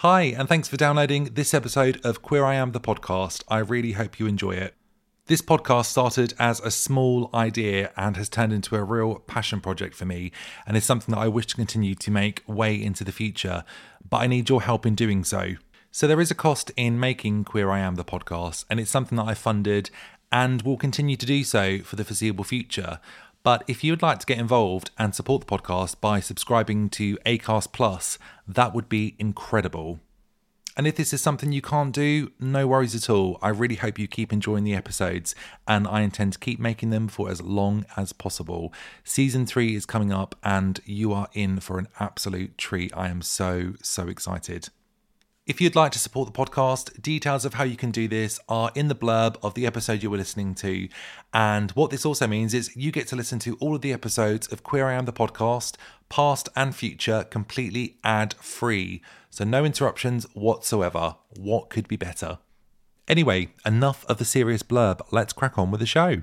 Hi, and thanks for downloading this episode of Queer I Am the podcast. I really hope you enjoy it. This podcast started as a small idea and has turned into a real passion project for me, and is something that I wish to continue to make way into the future, but I need your help in doing so. So, there is a cost in making Queer I Am the podcast, and it's something that I funded and will continue to do so for the foreseeable future. But if you would like to get involved and support the podcast by subscribing to Acast Plus, that would be incredible. And if this is something you can't do, no worries at all. I really hope you keep enjoying the episodes, and I intend to keep making them for as long as possible. Season three is coming up, and you are in for an absolute treat. I am so, so excited. If you'd like to support the podcast, details of how you can do this are in the blurb of the episode you were listening to. And what this also means is you get to listen to all of the episodes of Queer I Am the podcast, past and future, completely ad free. So no interruptions whatsoever. What could be better? Anyway, enough of the serious blurb. Let's crack on with the show.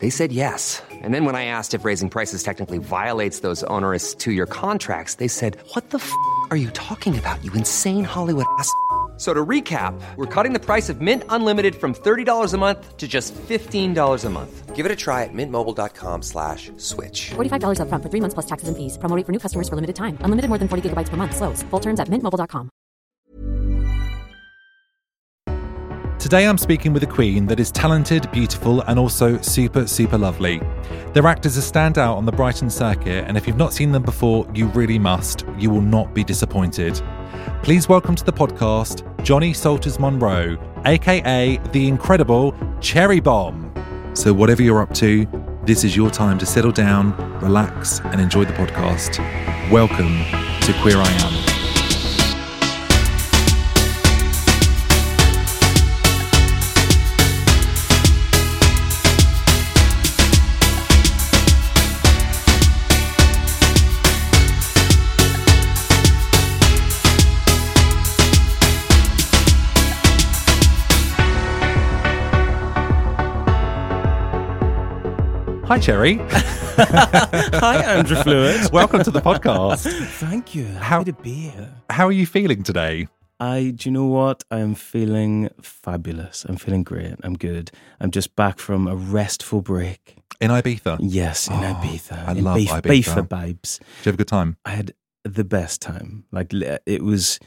They said yes. And then when I asked if raising prices technically violates those onerous two year contracts, they said, What the f are you talking about, you insane Hollywood ass? So to recap, we're cutting the price of Mint Unlimited from $30 a month to just $15 a month. Give it a try at mintmobile.com slash switch. $45 upfront for three months plus taxes and fees. Promo for new customers for limited time. Unlimited more than 40 gigabytes per month. Slows. Full terms at mintmobile.com. Today I'm speaking with a queen that is talented, beautiful, and also super, super lovely. Their act is a standout on the Brighton circuit, and if you've not seen them before, you really must. You will not be disappointed. Please welcome to the podcast Jonny Salters Monroe, aka the incredible Cherry Bomb. So, whatever you're up to, this is your time to settle down, relax, and enjoy the podcast. Welcome to Queer I Am. Cherry. Hi, Andrew Fluid. Welcome to the podcast. Thank you. Happy How- to be here. How are you feeling today? I, do you know what? I'm feeling fabulous. I'm feeling great. I'm good. I'm just back from a restful break. In Ibiza? Yes, in Oh, Ibiza. I in love Beef- Ibiza. Bifa vibes. Did you have a good time? I had the best time. Like it was.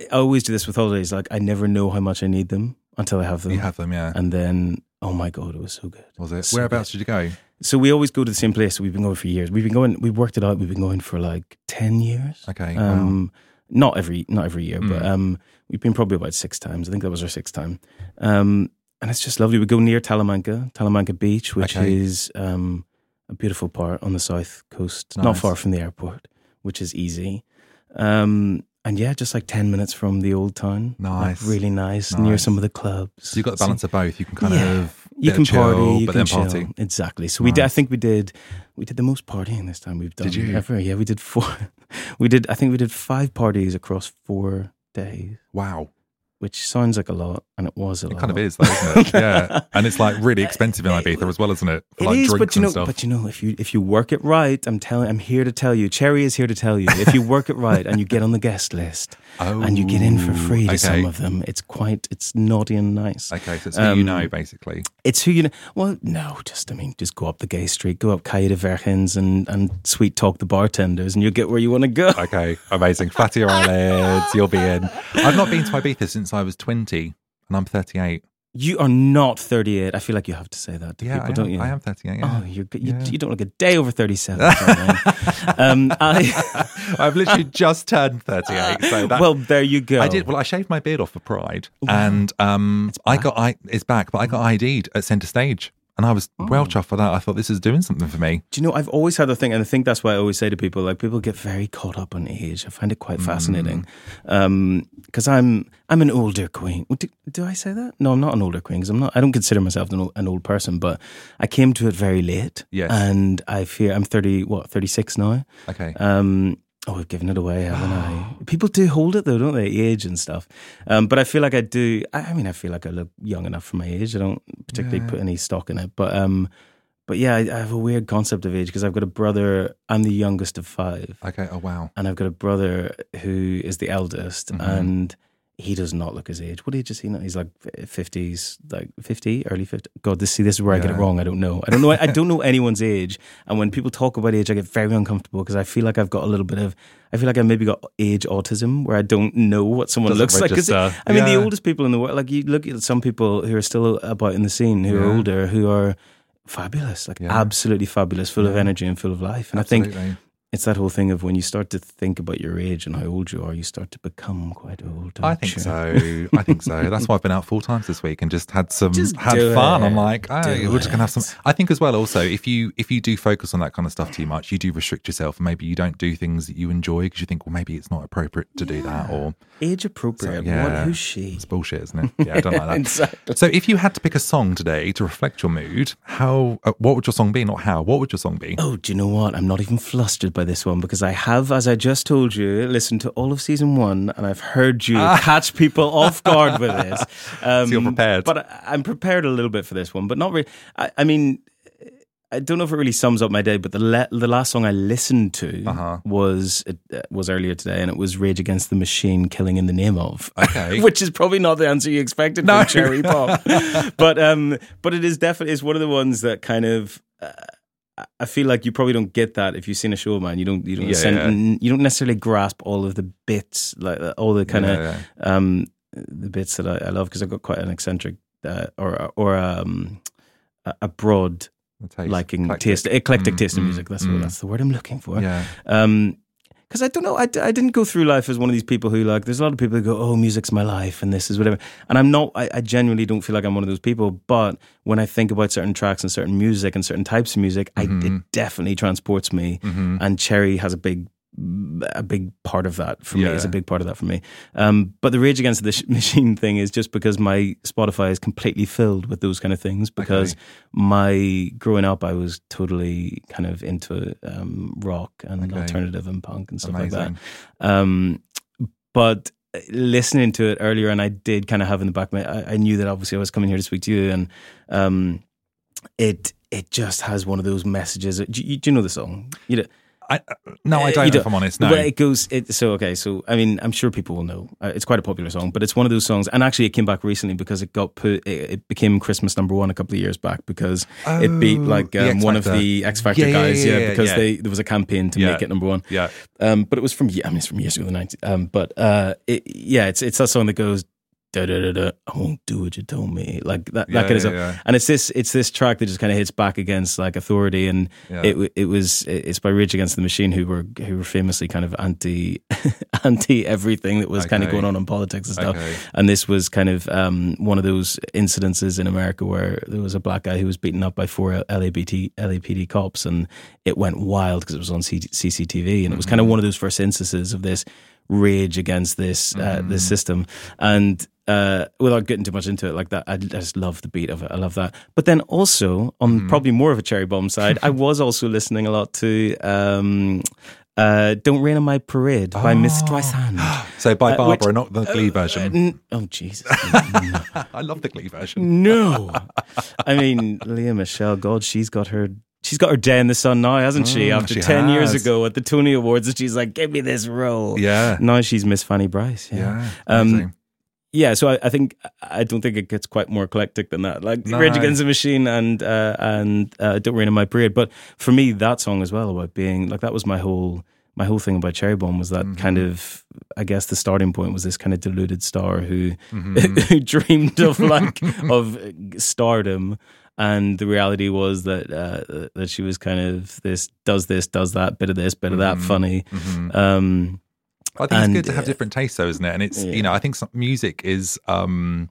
I always do this with holidays. Like I never know how much I need them until I have them. You have them, yeah. and then oh my god, it was so good. Was it? So Whereabouts good. did you go? So we always go to the same place. We've been going for years. We've been going. We've worked it out. We've been going for like ten years. Okay. wow. Um, not every not every year, but Mm. um, we've been probably about six times. I think that was our sixth time. Um, and it's just lovely. We go near Talamanca, Talamanca Beach, which Okay. is um, a beautiful part on the south coast, not far from the airport, which is easy. Um, and yeah, just like ten minutes from the old town. Like, Nice. really nice, near some of the clubs. So you've got the balance of both. You can kind Yeah. of You can chill, party, you but can then chill. party. Exactly. So we did. I think we did. We did the most partying this time we've done Did you? ever. Yeah, we did four. We did. I think we did five parties across four days, Wow. Which sounds like a lot, and it was a It lot. kind of is, though, isn't it? yeah. And it's like really expensive in Ibiza as well, isn't it? For It like is, but you know, stuff. but you know, if you if you work it right, I'm telling, I'm here to tell you, Cherry is here to tell you, if you work it right and you get on the guest list oh, and you get in for free to okay. some of them, it's quite, it's naughty and nice. Okay, so it's who you Um, know, basically. It's who you know. Well, no, just I mean, just go up the gay street, go up Calle de Vergens and and sweet talk the bartenders, and you'll get where you want to go. Okay, amazing. Your eyelids, you'll be in. I've not been to Ibiza since I was 20, and I'm 38. You are not 38. I feel like you have to say that to Yeah, people, am, don't you? I am 38. Yeah. Oh, you're, you, Yeah. you don't look a day over 37. Um, I, I've literally just turned 38. So that, well, there you go. I did. Well, I shaved my beard off for Pride, and um, I got I it's back, but I got ID'd at centre stage, and I was well mm. chuffed for that. I thought this is doing something for me. Do you know, I've always had the thing, and I think that's why I always say to people, like, people get very caught up on age. I find it quite fascinating. Mm. Um, because I'm I'm an older queen. Do, do I say that? No, I'm not an older queen, because I'm not, I don't consider myself an old, an old person, but I came to it very late. Yes. And I fear, I'm 30, what, 36 now? Okay. Um, oh, we've given it away, haven't I? People do hold it though, don't they? Age and stuff. Um, but I feel like I do. I I mean, I feel like I look young enough for my age. I don't particularly Yeah. put any stock in it. But um, but yeah, I, I have a weird concept of age because I've got a brother. I'm the youngest of five, Okay. Oh wow. and I've got a brother who is the eldest, Mhm. and he does not look his age. What age is he now? He's like fifties, like fifty, early fifty. God, this see this is where I get it wrong. I don't know. I don't know. I don't know anyone's age. And when people talk about age, I get very uncomfortable because I feel like I've got a little bit of. I feel like I maybe got age autism where I don't know what someone Doesn't looks like. 'Cause, register. Uh, I mean, the oldest people in the world, like you look at some people who are still about in the scene, who are older, who are fabulous, like Yeah. absolutely fabulous, full of energy and full of life. And I think Absolutely. It's that whole thing of when you start to think about your age and how old you are, you start to become quite old. I think you? so. I think so. That's why I've been out four times this week and just had some Just had fun. it. I'm like, oh, Do we're just gonna have some. I think as well. Also, if you if you do focus on that kind of stuff too much, you do restrict yourself, maybe you don't do things that you enjoy because you think, well, maybe it's not appropriate to do that, or Age appropriate. So, yeah. What, who's she? it's bullshit, isn't it? Yeah, I don't like that. Exactly. So, if you had to pick a song today to reflect your mood, how uh, what would your song be? Not how. What would your song be? Oh, do you know what? I'm not even flustered by this one because I have, as I just told you, listened to all of season one and I've heard you catch people off guard with this. Um, So you're prepared. But I- I'm prepared a little bit for this one, but not really. I, I mean, I don't know if it really sums up my day, but the le- the last song I listened to Uh-huh. was uh, was earlier today, and it was Rage Against the Machine, "Killing in the Name of." Okay. which is probably not the answer you expected No. from Cherry Pop, but um, but it is definitely is one of the ones that kind of. Uh, I feel like you probably don't get that if you've seen a show, man. You don't, you don't, Yeah, sen- yeah. you don't necessarily grasp all of the bits, like uh, all the kind of Yeah, um, the bits that I, I love because I've got quite an eccentric uh, or or um, a broad taste. liking Eclectic. taste, eclectic Mm, taste in mm, music. That's mm. what, that's the word I'm looking for. Yeah. Um, because I don't know, I, I didn't go through life as one of these people who like. There's a lot of people who go, "Oh, music's my life," and this is whatever. And I'm not. I, I genuinely don't feel like I'm one of those people. But when I think about certain tracks and certain music and certain types of music, Mm-hmm. it definitely transports me. And Cherry has a big, a big part of that for me. Yeah. Is a big part of that for me. Um, but the Rage Against the Machine thing is just because my Spotify is completely filled with those kind of things. Because Okay. my growing up, I was totally kind of into um, rock and Okay. alternative and punk and stuff like that. Um, but listening to it earlier, and I did kind of have in the back of my, I, I knew that obviously I was coming here to speak to you, and um, it it just has one of those messages. Do you, do you know the song? You know, I, no, I Uh, don't. If don't. I'm honest, no. Well, it goes. It, so okay. So I mean, I'm sure people will know. Uh, it's quite a popular song, but it's one of those songs. And actually, it came back recently because it got put. It, it became Christmas number one a couple of years back because it beat Oh, like um, one of the X Factor Yeah, guys. yeah, Yeah, yeah, because they there was a campaign to make it number one. yeah. Um, but it was from. yeah, I mean, it's from years ago, the nineties. Um, but uh, it, yeah, it's it's that song that goes. Da, da, da, da, I won't do what you told me, like that, Yeah, that kind of stuff. yeah. And it's this, it's this track that just kind of hits back against like authority, and Yeah. it it was it's by Rage Against the Machine, who were who were famously kind of anti anti everything that was kind of going on in politics and stuff. Okay. And this was kind of um, one of those incidences in America where there was a black guy who was beaten up by four LAPD LAPD cops, and it went wild because it was on C- CCTV, and it was kind of Mm-hmm. one of those first instances of this rage against this uh, this Mm-hmm. system, and. Uh, without getting too much into it like that, I, I just love the beat of it. I love that. But then also on Mm-hmm. probably more of a cherry bomb side, I was also listening a lot to um, uh, "Don't Rain on My Parade" by Miss Streisand. So by Uh, Barbra, which- not the Glee version. N- oh Jesus! I love the Glee version. no, I mean Lea Michele. God, she's got her. She's got her day in the sun now, hasn't she? Mm, After she ten years ago at the Tony Awards, and she's like, "Give me this role." Yeah. Now she's Miss Fanny Brice. Yeah. Yeah. Um. Yeah, so I, I think I don't think it gets quite more eclectic than that. Like No. Rage Against the Machine and uh, and uh, Don't Rain on My Parade. But for me, that song as well about being like that was my whole my whole thing about Cherry Bomb was that Mm-hmm. kind of, I guess, the starting point was this kind of deluded star who Mm-hmm. who dreamed of like of stardom, and the reality was that uh, that she was kind of this does this does that bit of this bit of Mm-hmm. that funny. Um, I think it's good to have different tastes, though, isn't it? And it's yeah. you know, I think some, music is. um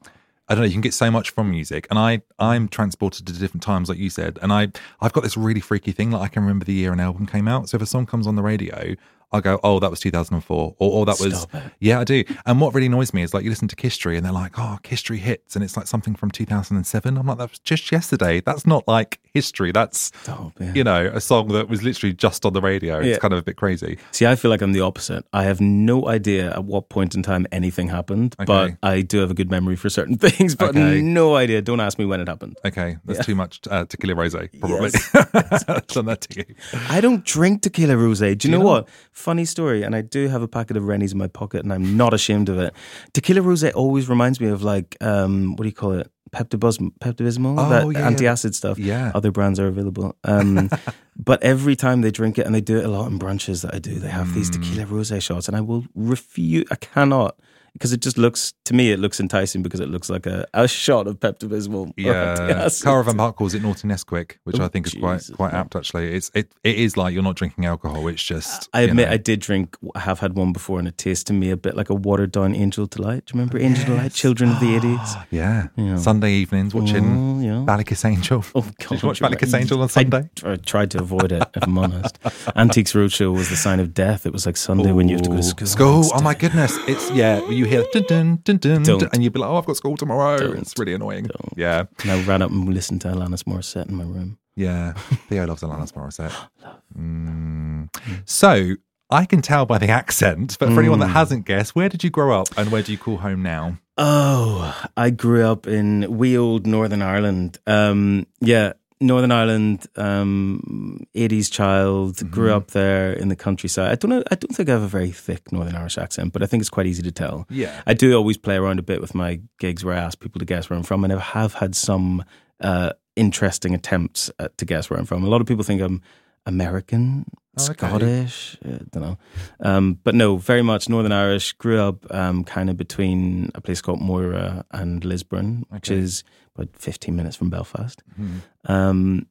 I don't know. You can get so much from music, and I I'm transported to different times, like you said. And I I've got this really freaky thing. Like I can remember the year an album came out. So if a song comes on the radio, I go, oh, that was 2004, or oh, that was yeah, I do. And what really annoys me is like you listen to Kisstory, and they're like, oh, Kisstory hits, and it's like something from 2007. I'm like, that was just yesterday. That's not like history. That's Stop, yeah. you know a song that was literally just on the radio. It's Yeah. kind of a bit crazy. See, I feel like I'm the opposite. I have no idea at what point in time anything happened, but I do have a good memory for certain things, but Okay. no idea. Don't ask me when it happened. Okay, that's too much uh, tequila rose, probably. Done that to you. I don't drink tequila rosé. Do you know you not? what? Funny story, and I do have a packet of Rennies in my pocket, and I'm not ashamed of it. Tequila rosé always reminds me of like um, what do you call it? Pepto-Bismol, Pepto-Bismol, Oh, that yeah, yeah. anti-acid stuff. Yeah. other brands are available. Um, but every time they drink it, and they do it a lot in brunches that I do, they have Mm. these tequila rosé shots, and I will refuse. I cannot. Because it just looks to me, it looks enticing because it looks like a, a shot of Pepto Bismol. Yeah, Cara Van Park calls it Naughty Nesquik, which Oh, I think is quite Jesus, quite man. apt. Actually, it's it it is like you're not drinking alcohol. It's just I admit know. I did drink. I have had one before, and it tastes to me a bit like a watered down Angel Delight. Do you remember Angel Delight? Children of the ah, eighties. yeah. Yeah. Sunday evenings watching Oh, yeah. Ballykissangel. Oh God, Did you watch you're right. Angel on Sunday? I, I tried to avoid it. If I'm honest, Antiques Roadshow was the sign of death. It was like Sunday when you have to go to Ooh, school. Oh my goodness! It's yeah. You hear dun dun dun dun, dun and you'd be like, "Oh, I've got school tomorrow." Don't. It's really annoying. Don't. Yeah, And I ran up and listened to Alanis Morissette in my room. yeah. Theo loves Alanis Morissette. Mm. So I can tell by the accent, but for anyone Mm. that hasn't guessed, where did you grow up and where do you call home now? Oh, I grew up in wee old Northern Ireland. Um, yeah, Northern Ireland, um, 80s child, grew up there in the countryside. I don't know, I don't think I have a very thick Northern Irish accent, but I think it's quite easy to tell. Yeah. I do always play around a bit with my gigs where I ask people to guess where I'm from, and I have had some uh, interesting attempts at, to guess where I'm from. A lot of people think I'm American, Oh, okay. Scottish, I don't know. Um, but no, very much Northern Irish. Grew up um, kind of between a place called Moira and Lisburn, which is about 15 minutes from Belfast. Mhm. Um,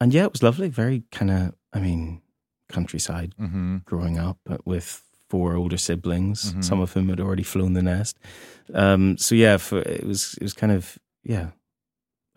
and yeah, it was lovely. Very kind of, I mean, countryside Mm-hmm. growing up but with four older siblings, Mhm. some of whom had already flown the nest. Um, so yeah, for, it was it was kind of yeah.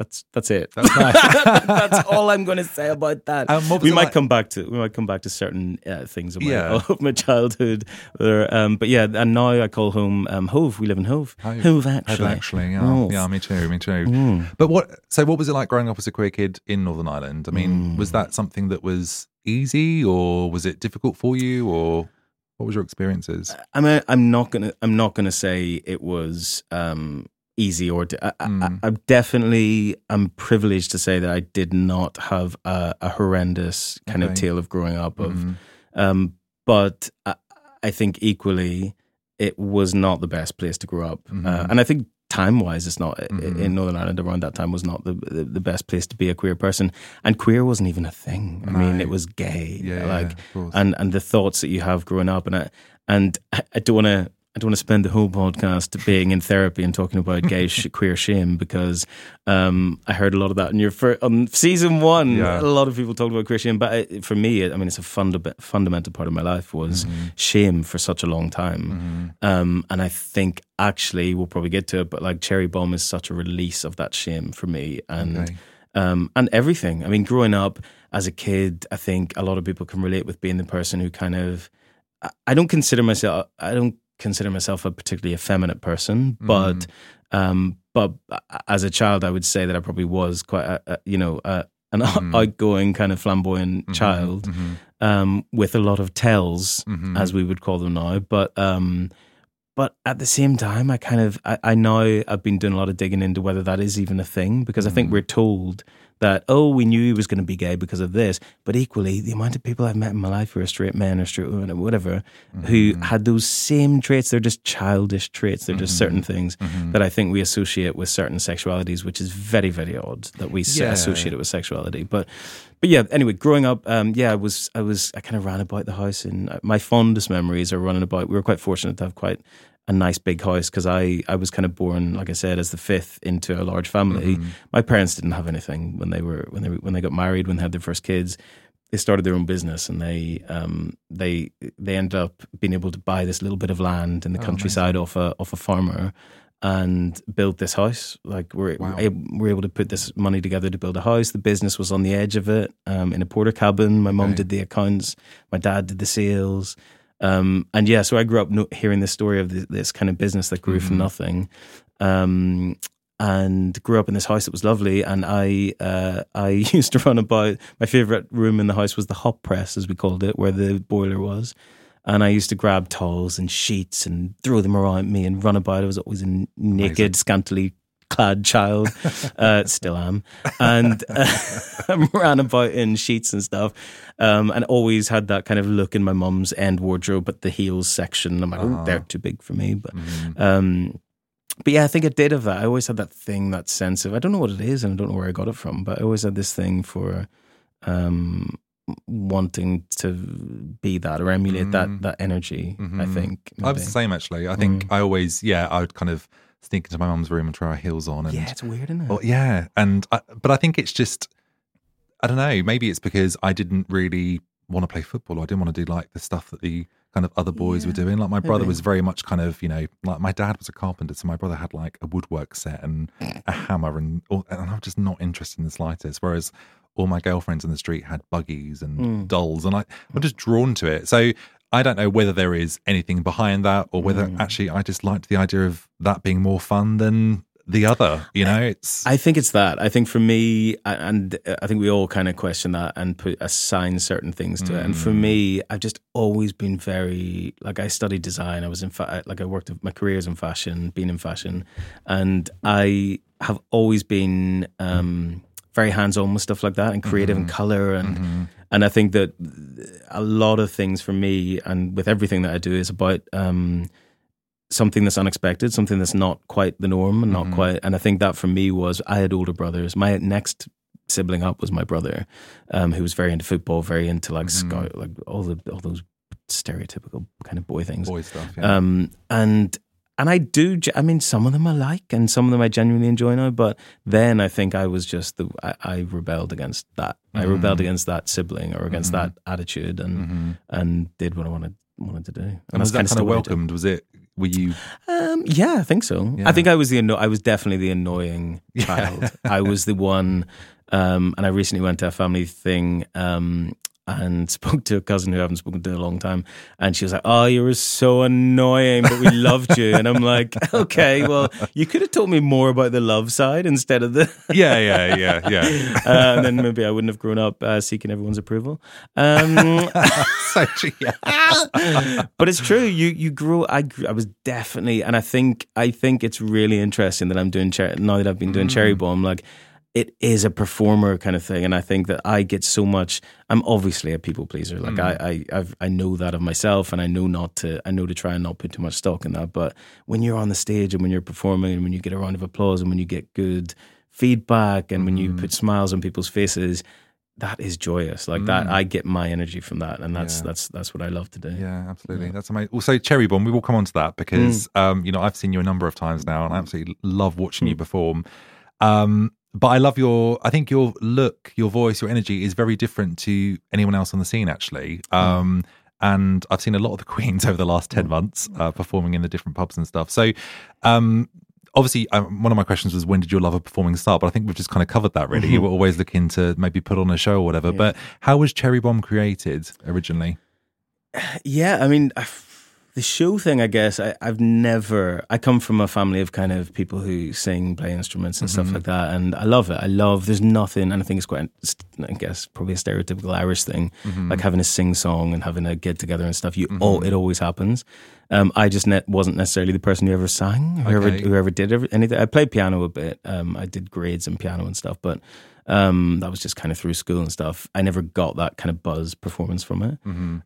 That's that's it. That's nice. that's all I'm going to say about that. Um, we might like- come back to we might come back to certain uh, things of my, Yeah. of my childhood. There, um, but yeah, and now I call home um, Hove. We live in Hove. Hove. Hove, actually. Actually, yeah, Hove. yeah, me too, me too. Mm. But what? So, what was it like growing up as a queer kid in Northern Ireland? I mean, Mm. was that something that was easy, or was it difficult for you, or what was your experiences? I mean, I'm not gonna. I'm not gonna say it was um, easy or. I, I, Mm. I definitely. I'm privileged to say that I did not have a, a horrendous kind of tale of growing up. Of, Mhm. um, but I, I think equally, it was not the best place to grow up, uh, Mhm. and I think. Time wise, it's not Mhm. in Northern Ireland around that time was not the, the the best place to be a queer person, and queer wasn't even a thing. I mean, it was gay, Yeah, like yeah, and and the thoughts that you have growing up and I, and I, I don't want to I don't want to spend the whole podcast being in therapy and talking about gay sh- queer shame because um, I heard a lot of that in your fir- on season one. Yeah. A lot of people talked about queer shame, but I, for me, I mean, it's a funda- fundamental part of my life was Mm-hmm. shame for such a long time, um, and I think actually we'll probably get to it, but like Cherry Bomb is such a release of that shame for me and Okay. um, and everything. I mean, growing up as a kid, I think a lot of people can relate with being the person who kind of. I- I don't consider myself. I don't consider myself a particularly effeminate person, but um, but as a child, I would say that I probably was quite, a, a, you know, a, an outgoing kind of flamboyant child um, with a lot of tells, as we would call them now. But um, but at the same time, I kind of I, I now I've been doing a lot of digging into whether that is even a thing because I think we're told that oh we knew he was going to be gay because of this but equally the amount of people i've met in my life who are straight men or straight women or whatever who had those same traits they're just childish traits they're just certain things that i think we associate with certain sexualities which is very very odd that we Yeah. associate it with sexuality. But but yeah anyway growing up um, yeah i was i was i kind of ran about the house and uh, my fondest memories are running about we were quite fortunate to have quite a nice big house because I, I was kind of born, like I said, as the fifth into a large family. My parents didn't have anything when they were when they when they got married, when they had their first kids. They started their own business and they um, they they ended up being able to buy this little bit of land in the countryside off a off a farmer and build this house. Like we're Wow. we're able to put this money together to build a house. The business was on the edge of it um, in a porter cabin. My mom did the accounts. My dad did the sales. Um, and yeah, so I grew up no- hearing this story of this, this kind of business that grew from nothing, um, and grew up in this house that was lovely. And I, uh, I used to run about. My favorite room in the house was the hot press, as we called it, where the boiler was. And I used to grab towels and sheets and throw them around me and run about. I was always a naked, scantily clad child, uh, still am, and uh, ran about in sheets and stuff, um, and always had that kind of look in my mum's end wardrobe at the heels section. I'm like, oh, they're too big for me, but. Um, but yeah, I think I did have that. I always had that thing, that sense of I don't know what it is, and I don't know where I got it from, but I always had this thing for um, wanting to be that or emulate that that energy. I think I was the same actually. I think I always, yeah, I would kind of sneak into my mum's room and try our heels on. And, Yeah, it's weird, isn't it? Well, yeah, and I, but I think it's just I don't know. Maybe it's because I didn't really want to play football. I didn't want to do like the stuff that the kind of other boys were doing. Like my brother maybe. was very much kind of you know like my dad was a carpenter, so my brother had like a woodwork set and a hammer, and and I'm just not interested in the slightest. Whereas all my girlfriends in the street had buggies and Hmm. dolls, and I, I'm just drawn to it. So. I don't know whether there is anything behind that or whether Hmm. actually I just liked the idea of that being more fun than the other. You know, it's I think it's that. I think for me, and I think we all kind of question that and put assign certain things to it. And for me, I've just always been very like I studied design. I was in fa- like I worked my career is in fashion, being in fashion, and I have always been um, very hands on with stuff like that and creative and color and and I think that a lot of things for me and with everything that I do is about. Um, something that's unexpected, something that's not quite the norm and not quite. And I think that for me was I had older brothers. My next sibling up was my brother, um, who was very into football, very into like scout, like all the all those stereotypical kind of boy things. boy stuff. Yeah. Um, and and I do. I mean, some of them I like, and some of them I genuinely enjoy now. But then I think I was just the. I, I rebelled against that. I rebelled Mm-hmm. against that sibling or against that attitude, and and did what I wanted wanted to do. And, and was that kind of what I do. welcomed? Was it? Were you? Um, yeah, I think so. Yeah. I think I was the anno- I was definitely the annoying child. I was the one, um, and I recently went to a family thing um, and spoke to a cousin who I haven't spoken to in a long time, and she was like, "Oh, you were so annoying, but we loved you." And I'm like, "Okay, well, you could have told me more about the love side instead of the." Yeah, yeah, yeah, yeah. uh, and then maybe I wouldn't have grown up uh, seeking everyone's approval. Um, yeah. but it's true. You you grew. I grew, I was definitely, and I think I think it's really interesting that I'm doing cher- now that I've been doing Cherry Bomb. Like it is a performer kind of thing, and I think that I get so much. I'm obviously a people pleaser. Like I I I've, I know that of myself, and I know not to. I know to try and not put too much stock in that. But when you're on the stage and when you're performing, and when you get a round of applause, and when you get good feedback, and when you put smiles on people's faces. That is joyous, like that. I get my energy from that, and that's Yeah. that's that's what I love to do. Yeah, absolutely. That's amazing. Also, Cherry Bomb, we will come on to that because, Mm. um, you know, I've seen you a number of times now and I absolutely love watching you perform. Um, but I love your, I think your look, your voice, your energy is very different to anyone else on the scene, actually. Mm. Um, and I've seen a lot of the Queens over the last 10 months uh, performing in the different pubs and stuff. So, um, obviously, um, one of my questions was when did your love of performing start? But I think we've just kind of covered that really. You were always looking to maybe put on a show or whatever. But how was Cherry Bomb created originally? Yeah, I mean, The show thing, I guess, I, I've never. I come from a family of kind of people who sing, play instruments, and stuff like that, and I love it. I love. There's nothing, and I think it's quite. I guess probably a stereotypical Irish thing, like having a sing song and having a get together and stuff. You, all, it always happens. Um, I just ne- wasn't necessarily the person who ever sang, whoever Okay. whoever did every, anything. I played piano a bit. Um, I did grades in piano and stuff, but um, that was just kind of through school and stuff. I never got that kind of buzz performance from it.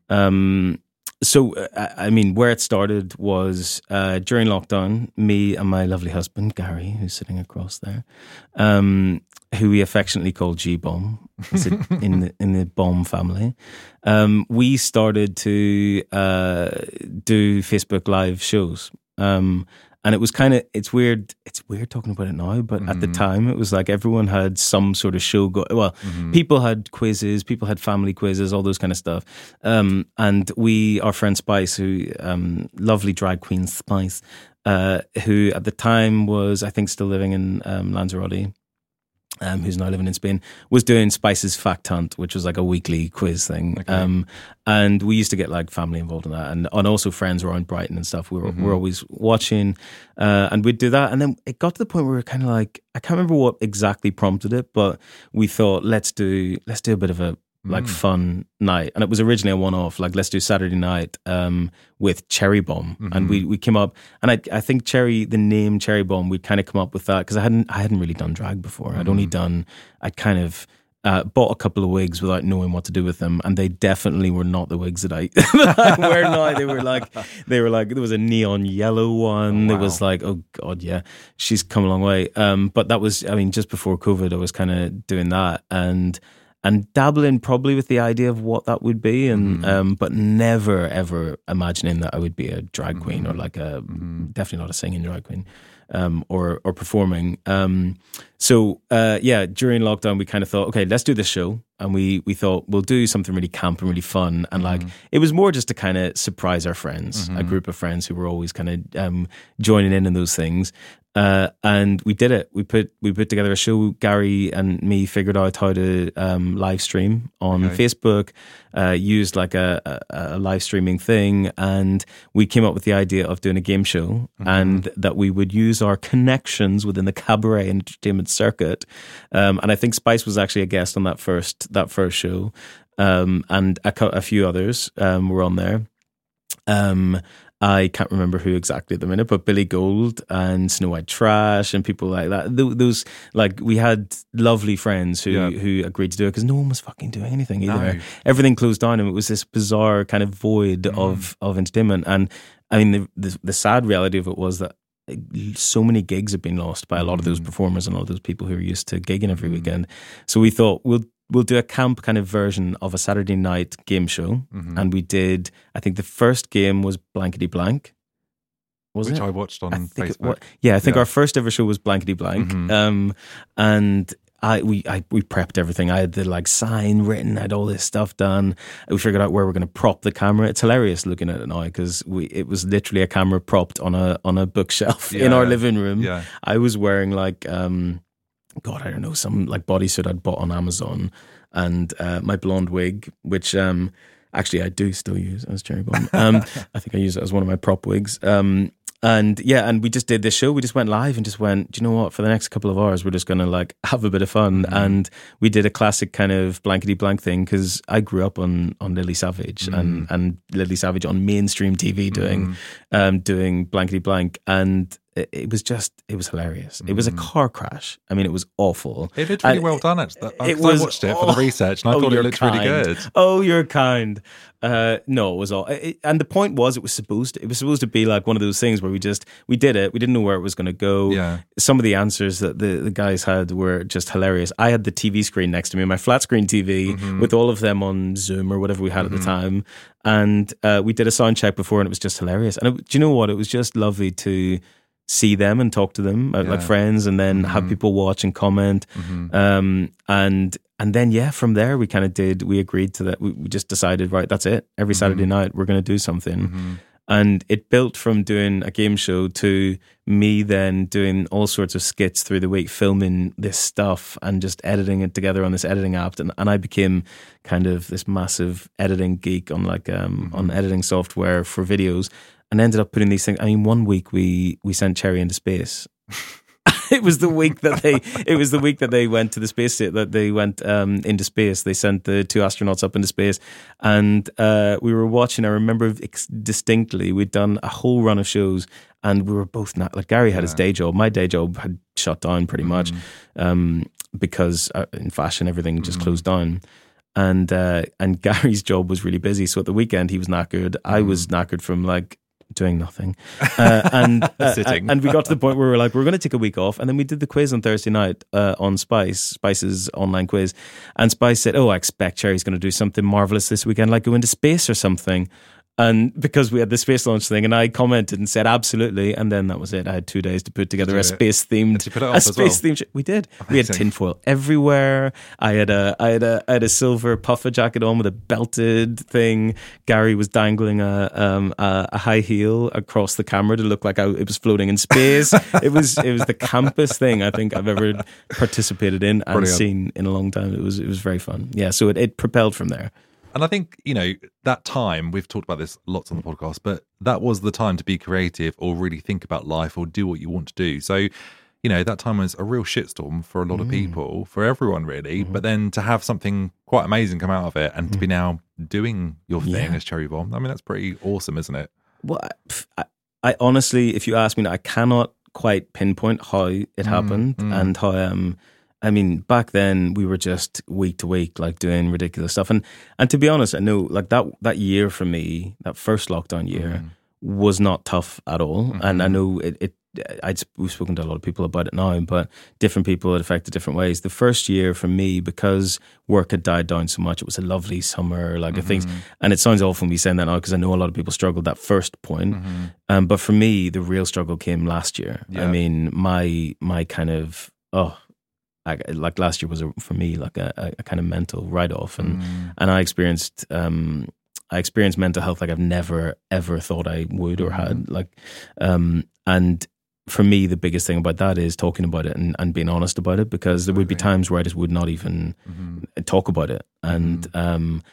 Um, so, uh, I I mean, where it started was uh, during lockdown. Me and my lovely husband Gary, who's sitting across there, um, who we affectionately call G Bomb, in the in the Bomb family. Um, we started to uh, do Facebook Live shows. Um, and it was kind of it's weird it's weird talking about it now but at the time it was like everyone had some sort of show go well people had quizzes people had family quizzes all those kind of stuff. Um, and we our friend spice who um, lovely drag queen spice uh, who at the time was i think still living in um, lanzarote um, who's now living in Spain, was doing Spice's Fact Hunt, which was like a weekly quiz thing. Um, and we used to get like family involved in that, and, and also friends around Brighton and stuff. We were, we were always watching, uh, and we'd do that. And then it got to the point where we were kind of like, I can't remember what exactly prompted it, but we thought let's do let's do a bit of a like fun night, and it was originally a one off. Like let's do Saturday night um, with Cherry Bomb, and we we came up, and I I think Cherry the name Cherry Bomb we'd kind of come up with that because I hadn't I hadn't really done drag before. I'd only done I'd kind of. Uh, bought a couple of wigs without knowing what to do with them, and they definitely were not the wigs that I, that I wear now. They were like, they were like, there was a neon yellow one. There was like, oh god, yeah, she's come a long way. Um, but that was, I mean, just before COVID, I was kind of doing that, and and dabbling probably with the idea of what that would be, and um, but never ever imagining that I would be a drag queen or like a definitely not a singing drag queen. Um, or or performing. Um, so uh, yeah, during lockdown, we kind of thought, okay, let's do this show, and we we thought we'll do something really camp and really fun, and like it was more just to kind of surprise our friends, a group of friends who were always kind of um, joining in in those things. Uh, and we did it. We put we put together a show. Gary and me figured out how to um, live stream on Facebook. Uh, used like a, a, a live streaming thing, and we came up with the idea of doing a game show, and that we would use our connections within the cabaret entertainment circuit. Um, and I think Spice was actually a guest on that first that first show, um, and a, a few others um, were on there. Um, I can't remember who exactly at the minute, but Billy Gold and Snow White Trash and people like that. Those like we had lovely friends who Yeah. who agreed to do it because no one was fucking doing anything either. No. Everything closed down, and it was this bizarre kind of void mm. of of entertainment. And I mean, the, the the sad reality of it was that so many gigs have been lost by a lot of those mm. performers and all those people who are used to gigging every mm. weekend. So we thought we'll we'll do a camp kind of version of a Saturday night game show, and we did. I think the first game was blankety blank. Was which it? I watched on I Facebook. yeah, I think Yeah. our first ever show was blankety blank. Um, and I we I we prepped everything. I had the like sign written, I had all this stuff done. We figured out where we're going to prop the camera. It's hilarious looking at it now because we it was literally a camera propped on a on a bookshelf in our living room. Yeah. I was wearing like um God, I don't know, some like bodysuit I'd bought on Amazon and uh, my blonde wig, which um actually I do still use as cherry bomb. Um I think I use it as one of my prop wigs. Um and yeah, and we just did this show. We just went live and just went, do you know what? For the next couple of hours, we're just going to like have a bit of fun. And we did a classic kind of blankety blank thing because I grew up on on Lily Savage and and Lily Savage on mainstream TV doing um doing blankety blank, and it, it was just it was hilarious. It was a car crash. I mean, it was awful. It did really And well done. Actually, I, it 'cause I watched it for the research, and I oh, thought it looked really good. Oh, you're kind. Uh, no, it was all. It, and the point was, it was supposed. To, it was supposed to be like one of those things where we just we did it. We didn't know where it was going to go. Yeah. Some of the answers that the, the guys had were just hilarious. I had the TV screen next to me, my flat screen TV, Mm-hmm. with all of them on Zoom or whatever we had at the time, and uh, we did a sound check before, and it was just hilarious. And it, do you know what? It was just lovely to see them and talk to them uh, like Mm-hmm. friends and then have people watch and comment. Um and and then yeah from there we kind of did we agreed to that we, we just decided right that's it. Every saturday Mm-hmm. night we're going to do something. And it built from doing a game show to me then doing all sorts of skits through the week, filming this stuff and just editing it together on this editing app. And, and I became kind of this massive editing geek on like um, on editing software for videos and ended up putting these things. I mean, one week we we sent Cherry into space. it was the week that they it was the week that they went to the space that they went um, into space. They sent the two astronauts up into space, and uh, we were watching. I remember distinctly we'd done a whole run of shows, and we were both not like Gary had yeah. his day job. My day job had shut down pretty much mm. um, because uh, in fashion everything just mm. closed down and uh, and Gary's job was really busy. So at the weekend he was knackered. Mm. I was knackered from like doing nothing. Uh, and uh, and we got to the point where we were like, we're going to take a week off, and then we did the quiz on Thursday night uh, on Spice, Spice's online quiz, and Spice said, "Oh, I expect Cherry's going to do something marvelous this weekend, like go into space or something." And because we had the space launch thing, and I commented and said absolutely, and then that was it. I had two days to put together a space themed, a space themed. We did. Amazing. We had tinfoil everywhere. I had a, I had a, I had a silver puffer jacket on with a belted thing. Gary was dangling a, um, a, a high heel across the camera to look like I, it was floating in space. it was, it was the campus thing I think I've ever participated in and Brilliant. seen in a long time. It was, it was very fun. Yeah, so it, it propelled from there. And I think, you know, that time, we've talked about this lots on the podcast, but that was the time to be creative or really think about life or do what you want to do. So, you know, that time was a real shitstorm for a lot of mm. people, for everyone really. Mm-hmm. But then to have something quite amazing come out of it and mm. to be mm. now doing your thing yeah. as Cherry Bomb, I mean, that's pretty awesome, isn't it? Well, I, I honestly, if you ask me, I cannot quite pinpoint how it mm, happened mm. and how um I mean, back then we were just week to week, like doing ridiculous stuff. And and to be honest, I know like that that year for me, that first lockdown year, mm. was not tough at all. Mm-hmm. And I know it, it I'd we've spoken to a lot of people about it now, but different people it affected different ways. The first year for me, because work had died down so much, it was a lovely summer, like mm-hmm. things. And it sounds awful me saying that now because I know a lot of people struggled that first point. Mm-hmm. Um, but for me, the real struggle came last year. Yeah. I mean, my my kind of oh I, like last year was a, for me like a, a, kind of mental write off, and mm. and I experienced um, I experienced mental health like I've never ever thought I would or had mm. like, um, and for me the biggest thing about that is talking about it and, and being honest about it because there would be times where I just would not even mm-hmm. talk about it, and mm. um,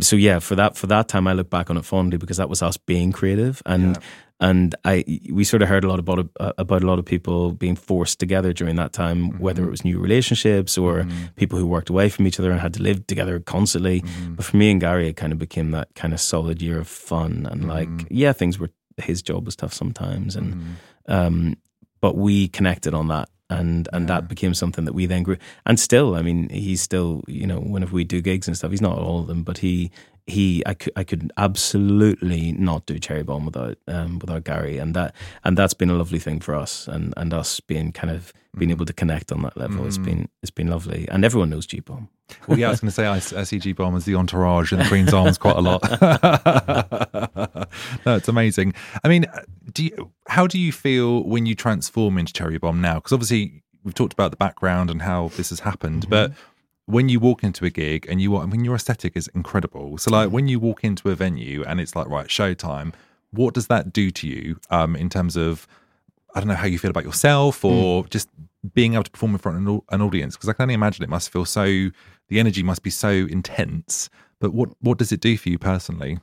so yeah, for that for that time, I look back on it fondly because that was us being creative, and yeah and I we sort of heard a lot about about a lot of people being forced together during that time, mm-hmm. whether it was new relationships or mm-hmm. people who worked away from each other and had to live together constantly. Mm-hmm. But for me and Gary, it kind of became that kind of solid year of fun and like mm-hmm. yeah, things were his job was tough sometimes, and mm-hmm. um, but we connected on that and and yeah. that became something that we then grew. And still, I mean, he's still you know whenever we do gigs and stuff, he's not all of them, but he he I could I could absolutely not do Cherry Bomb without um, without Gary, and that and that's been a lovely thing for us, and and us being kind of being able to connect on that level. Mm. It's been it's been lovely, and everyone knows G Bomb. Well, yeah, I was going to say I, I see G Bomb as the entourage in the Queen's Arms quite a lot. no, it's amazing. I mean, do you, how do you feel when you transform into Cherry Bomb now? Because obviously we've talked about the background and how this has happened, mm-hmm. but when you walk into a gig and you I mean your aesthetic is incredible. So like when you walk into a venue and it's like right showtime, what does that do to you um, in terms of I don't know how you feel about yourself or mm. just being able to perform in front of an audience because I can only imagine it must feel so the energy must be so intense. But what what does it do for you personally?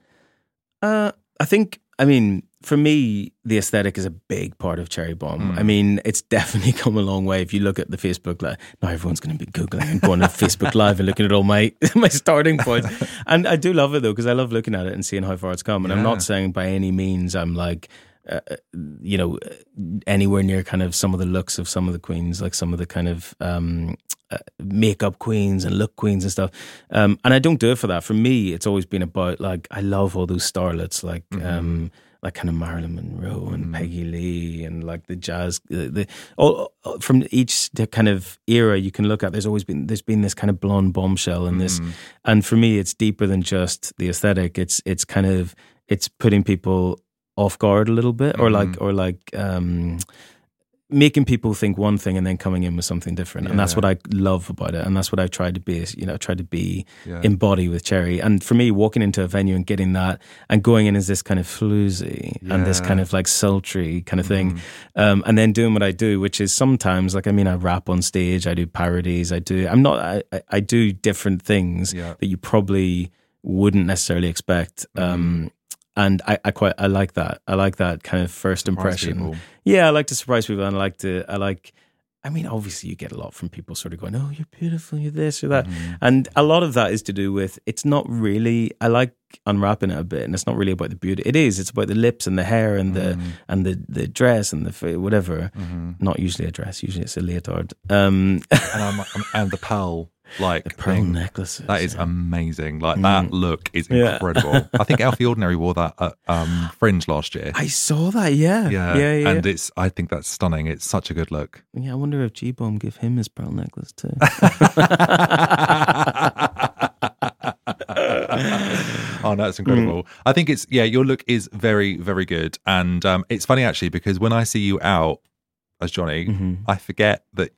Uh, I think I mean for me, the aesthetic is a big part of Cherry Bomb. Mm. I mean, it's definitely come a long way. If you look at the Facebook Live, now everyone's going to be Googling and going to Facebook Live and looking at all my, my starting points. And I do love it though, because I love looking at it and seeing how far it's come. And yeah. I'm not saying by any means I'm like, uh, you know, anywhere near kind of some of the looks of some of the queens, like some of the kind of um, uh, makeup queens and look queens and stuff. Um, and I don't do it for that. For me, it's always been about like I love all those starlets, like. Mm-hmm. Um, like kind of Marilyn Monroe and mm. Peggy Lee and like the jazz, the, the all from each kind of era you can look at. There's always been there's been this kind of blonde bombshell and this, mm. and for me it's deeper than just the aesthetic. It's it's kind of it's putting people off guard a little bit, or like mm-hmm. or like um, making people think one thing and then coming in with something different. And that's Yeah. what I love about it. And that's what I tried to be, you know, I tried to be Yeah. embody with Cherry. And for me, walking into a venue and getting that and going in as this kind of floozy and this kind of like sultry kind of thing. Um, and then doing what I do, which is sometimes like, I mean, I rap on stage, I do parodies, I do, I'm not, I, I- do different things Yeah. that you probably wouldn't necessarily expect. Um, and I, I quite I like that. I like that kind of first Surprise impression. people. Yeah, I like to surprise people, and I like to. I like. I mean, obviously, you get a lot from people sort of going, "Oh, you're beautiful, you're this or that," Mm-hmm. and a lot of that is to do with. It's not really. I like unwrapping it a bit, and it's not really about the beauty. It is. It's about the lips and the hair and the Mm-hmm. and the the dress and the whatever. Not usually a dress. Usually it's a leotard. Um, and, I'm, I'm- and the pearl like the pearl thing. necklaces. That is yeah. amazing. Like that look is Yeah. incredible. I think Alfie Ordinary wore that at um, Fringe last year. I saw that. Yeah, yeah, yeah, yeah. and it's. I think that's stunning. It's such a good look. yeah I wonder if G Bomb give him his pearl necklace too. oh no, it's incredible. I think it's yeah. Your look is very very good, and um, it's funny actually because when I see you out as Jonny, Mm-hmm. I forget that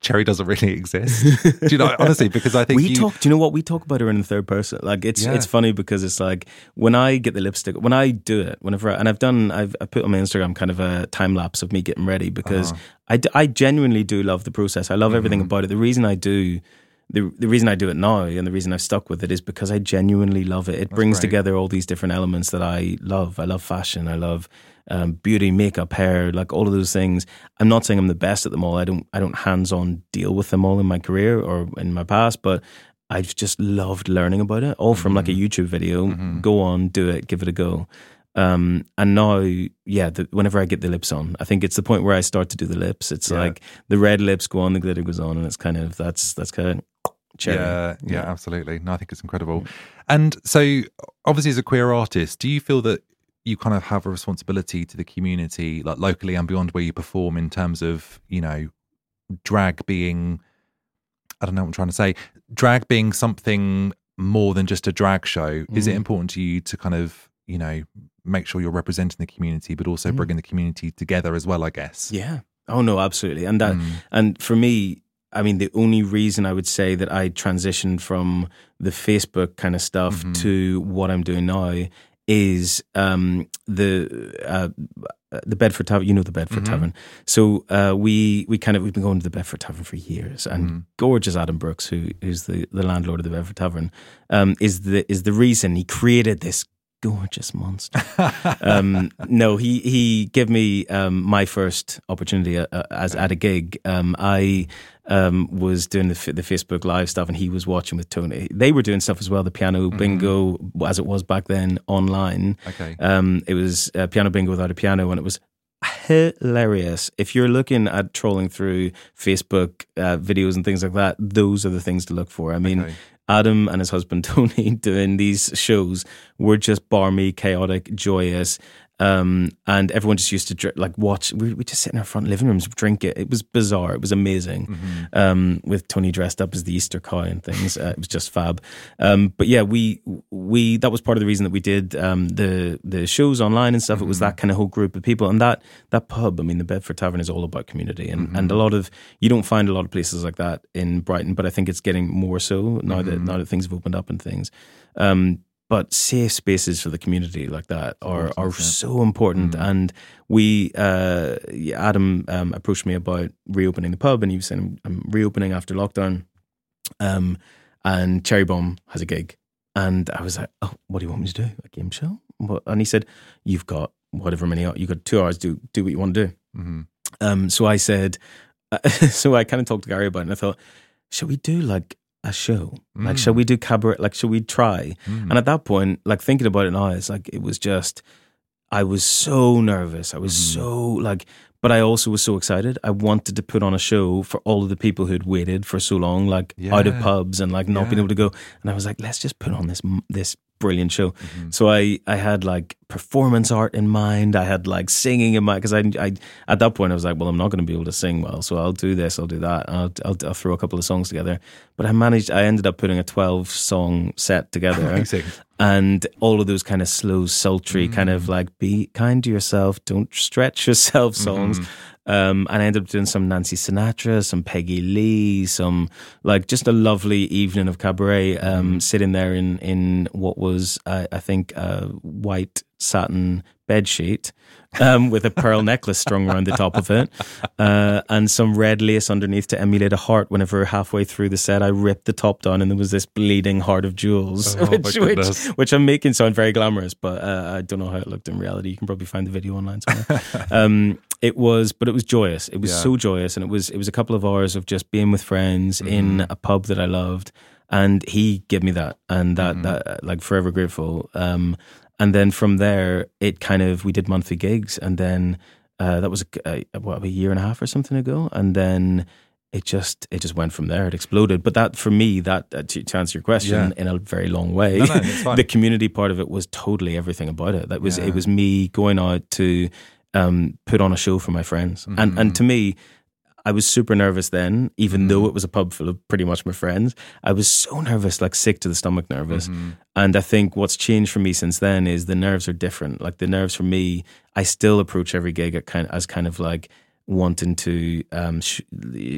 Cherry doesn't really exist. Do you know honestly? Because I think we you, talk. Do you know what we talk about her in the third person? Like it's Yeah. it's funny because it's like when I get the lipstick, when I do it, whenever I, and I've done, I've I put on my Instagram kind of a time lapse of me getting ready because Uh-huh. I d- I genuinely do love the process. I love Mm-hmm. everything about it. The reason I do. The, the reason I do it now and the reason I've stuck with it is because I genuinely love it. It brings great. together all these different elements that I love. I love fashion. I love um, beauty, makeup, hair, like all of those things. I'm not saying I'm the best at them all. I don't I don't hands on deal with them all in my career or in my past, but I've just loved learning about it. All from like a YouTube video. Go on, do it, give it a go. Um, and now, yeah, the, whenever I get the lips on, I think it's the point where I start to do the lips. It's Yeah. like the red lips go on, the glitter goes on, and it's kind of that's that's kind of cherry. Yeah, yeah, absolutely. No, I think it's incredible. And so, obviously, as a queer artist, do you feel that you kind of have a responsibility to the community, like locally and beyond where you perform, in terms of you know, drag being, I don't know what I'm trying to say, drag being something more than just a drag show. Is it important to you to kind of you know make sure you're representing the community, but also bringing the community together as well? I guess. Yeah. Oh no, absolutely. And that Mm. and for me, I mean the only reason I would say that I transitioned from the Facebook kind of stuff Mm-hmm. to what I'm doing now is um the uh the Bedford Tavern, you know the Bedford Mm-hmm. Tavern. So uh, we we kind of we've been going to the Bedford Tavern for years, and Mm-hmm. gorgeous Adam Brooks, who who's the, the landlord of the Bedford Tavern, um, is the is the reason he created this gorgeous monster. um, no, he he gave me um, my first opportunity uh, uh, as at a gig. Um, I um, was doing the the Facebook Live stuff, and he was watching with Tony. They were doing stuff as well, the piano bingo, as it was back then online. Okay. Um, it was uh, piano bingo without a piano, and it was hilarious. If you're looking at trolling through Facebook uh, videos and things like that, those are the things to look for. I mean, Okay. Adam and his husband Tony doing these shows were just barmy, chaotic, joyous. Um, and everyone just used to dr- like watch. We we just sit in our front living rooms, drink it. It was bizarre. It was amazing. Mm-hmm. Um, with Tony dressed up as the Easter cow and things, uh, it was just fab. Um, but yeah, we we that was part of the reason that we did um, the the shows online and stuff. It was Mm-hmm. that kind of whole group of people, and that that pub. I mean, the Bedford Tavern is all about community, and Mm-hmm. and a lot of you don't find a lot of places like that in Brighton, but I think it's getting more so now Mm-hmm. that now that things have opened up and things. Um, but safe spaces for the community like that are are so important. Mm. And we, uh, Adam um, approached me about reopening the pub, and he was saying, "I'm reopening after lockdown." Um, and Cherry Bomb has a gig, and I was like, "Oh, what do you want me to do? A game show?" What? And he said, "You've got whatever many you got two hours. Do do what you want to do." Mhm. Um, so I said, so I kind of talked to Gary about it, and I thought, should we do like a show? Like, shall we mm. do cabaret? Like, shall we try? And mm. at that point, like thinking about it now, it's like it was just, I was so nervous. I was mm. so like, but I also was so excited. I wanted to put on a show for all of the people who'd waited for so long, like out of pubs and like not being able to go. And I was like, let's just put on this this brilliant show. Mm-hmm. So I I had like performance art in mind. I had like singing in mind because I I at that point I was like, well, I'm not going to be able to sing well, so I'll do this, I'll do that, I'll, I'll I'll throw a couple of songs together. But I managed. I ended up putting a 12 song set together. and all of those kind of slow, sultry, kind of mm. like be kind to yourself, don't stretch yourself songs. Mm-hmm. Um, and I ended up doing some Nancy Sinatra, some Peggy Lee, some like just a lovely evening of cabaret. Um, sitting there in in what was uh, I think a white satin bed sheet um, with a pearl necklace strung around the top of it, uh, and some red lace underneath to emulate a heart. Whenever halfway through the set, I ripped the top down, and there was this bleeding heart of jewels, Oh, which, which, which I'm making sound very glamorous, but uh, I don't know how it looked in reality. You can probably find the video online somewhere. um, it was, but it was joyous. It was Yeah. so joyous, and it was it was a couple of hours of just being with friends in Mm-hmm. a pub that I loved, and he gave me that, and that Mm-hmm. that like forever grateful. Um, and then from there, it kind of we did monthly gigs, and then uh, that was a, a, what a year and a half or something ago, and then it just it just went from there. It exploded. But that for me, that uh, to, to answer your question Yeah. in a very long way, No, no, the community part of it was totally everything about it. That was Yeah. it was me going out to um, put on a show for my friends, and Mm-hmm. and to me. I was super nervous then, even Mm-hmm. though it was a pub full of pretty much my friends. I was so nervous, like sick to the stomach nervous. Mm-hmm. And I think what's changed for me since then is the nerves are different. Like the nerves for me, I still approach every gig at kind as kind of like wanting to um, sh-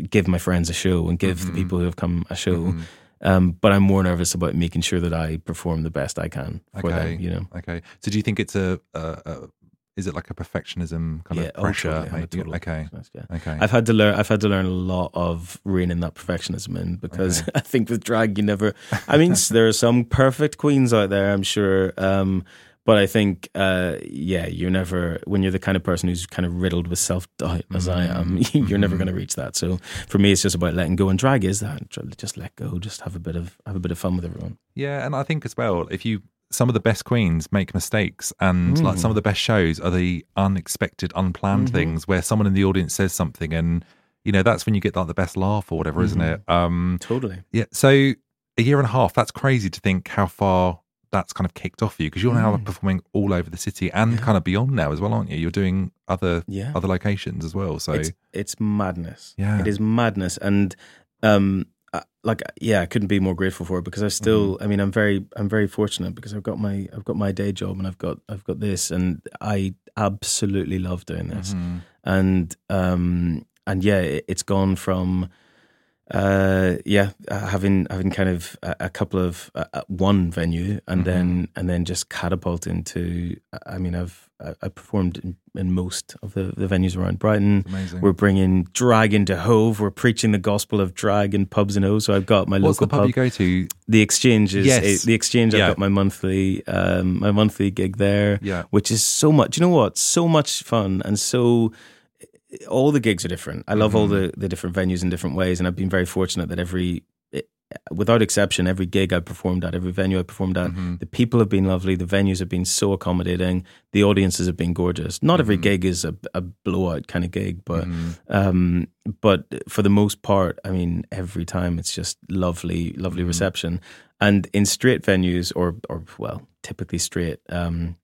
give my friends a show and give the people who have come a show. Um, but I'm more nervous about making sure that I perform the best I can for Okay. them. You know. Okay. So do you think it's a, a, a is it like a perfectionism kind yeah, of oh, pressure? totally, I'm a making it- total okay. yeah. Okay. I've had to learn. I've had to learn a lot of reining that perfectionism in because I think with drag you never. I mean, there are some perfect queens out there, I'm sure, um, but I think, uh, yeah, you're never when you're the kind of person who's kind of riddled with self doubt as I am. Mm-hmm. You're never going to reach that. So for me, it's just about letting go. And drag is that. Just let go. Just have a bit of have a bit of fun with everyone. Yeah, and I think as well, if you some of the best queens make mistakes, and like Mm. some of the best shows are the unexpected, unplanned Mm-hmm. things where someone in the audience says something, and you know that's when you get like the best laugh or whatever, isn't it? Mm-hmm. Um, Totally. yeah. So a year and a half. That's crazy to think how far that's kind of kicked off for you because you're now Mm. performing all over the city and kind of beyond now as well, aren't you? You're doing other Yeah. other locations as well. So it's it's madness. Yeah. it is madness, and um, like yeah, I couldn't be more grateful for it because I still. Mm-hmm. I mean, I'm very I'm very fortunate because I've got my I've got my day job and I've got I've got this, and I absolutely love doing this, Mm-hmm. and um and yeah, it, it's gone from. Uh, yeah, uh, having having kind of a, a couple of uh, uh, one venue, and Mm-hmm. then and then just catapult into. I mean, I've I, performed in, in most of the, the venues around Brighton. Amazing. We're bringing drag into Hove. We're preaching the gospel of drag in pubs and Hove. So I've got my what's local the pub, you go to? the exchange is Yes. eh, the exchange. Yeah. I've got my monthly um, my monthly gig there, Yeah. which is so much. You know what? So much fun and so. All the gigs are different. I love all Mm-hmm. the the different venues in different ways, and I've been very fortunate that every, eh, without exception, every gig I performed at, every venue I performed at, Mm-hmm. the people have been lovely. The venues have been so accommodating. The audiences have been gorgeous. Not every Mm-hmm. gig is a, a blowout kind of gig, but um, but for the most part, I mean, every time it's just lovely, lovely reception. And in straight venues, or or well, typically straight, um,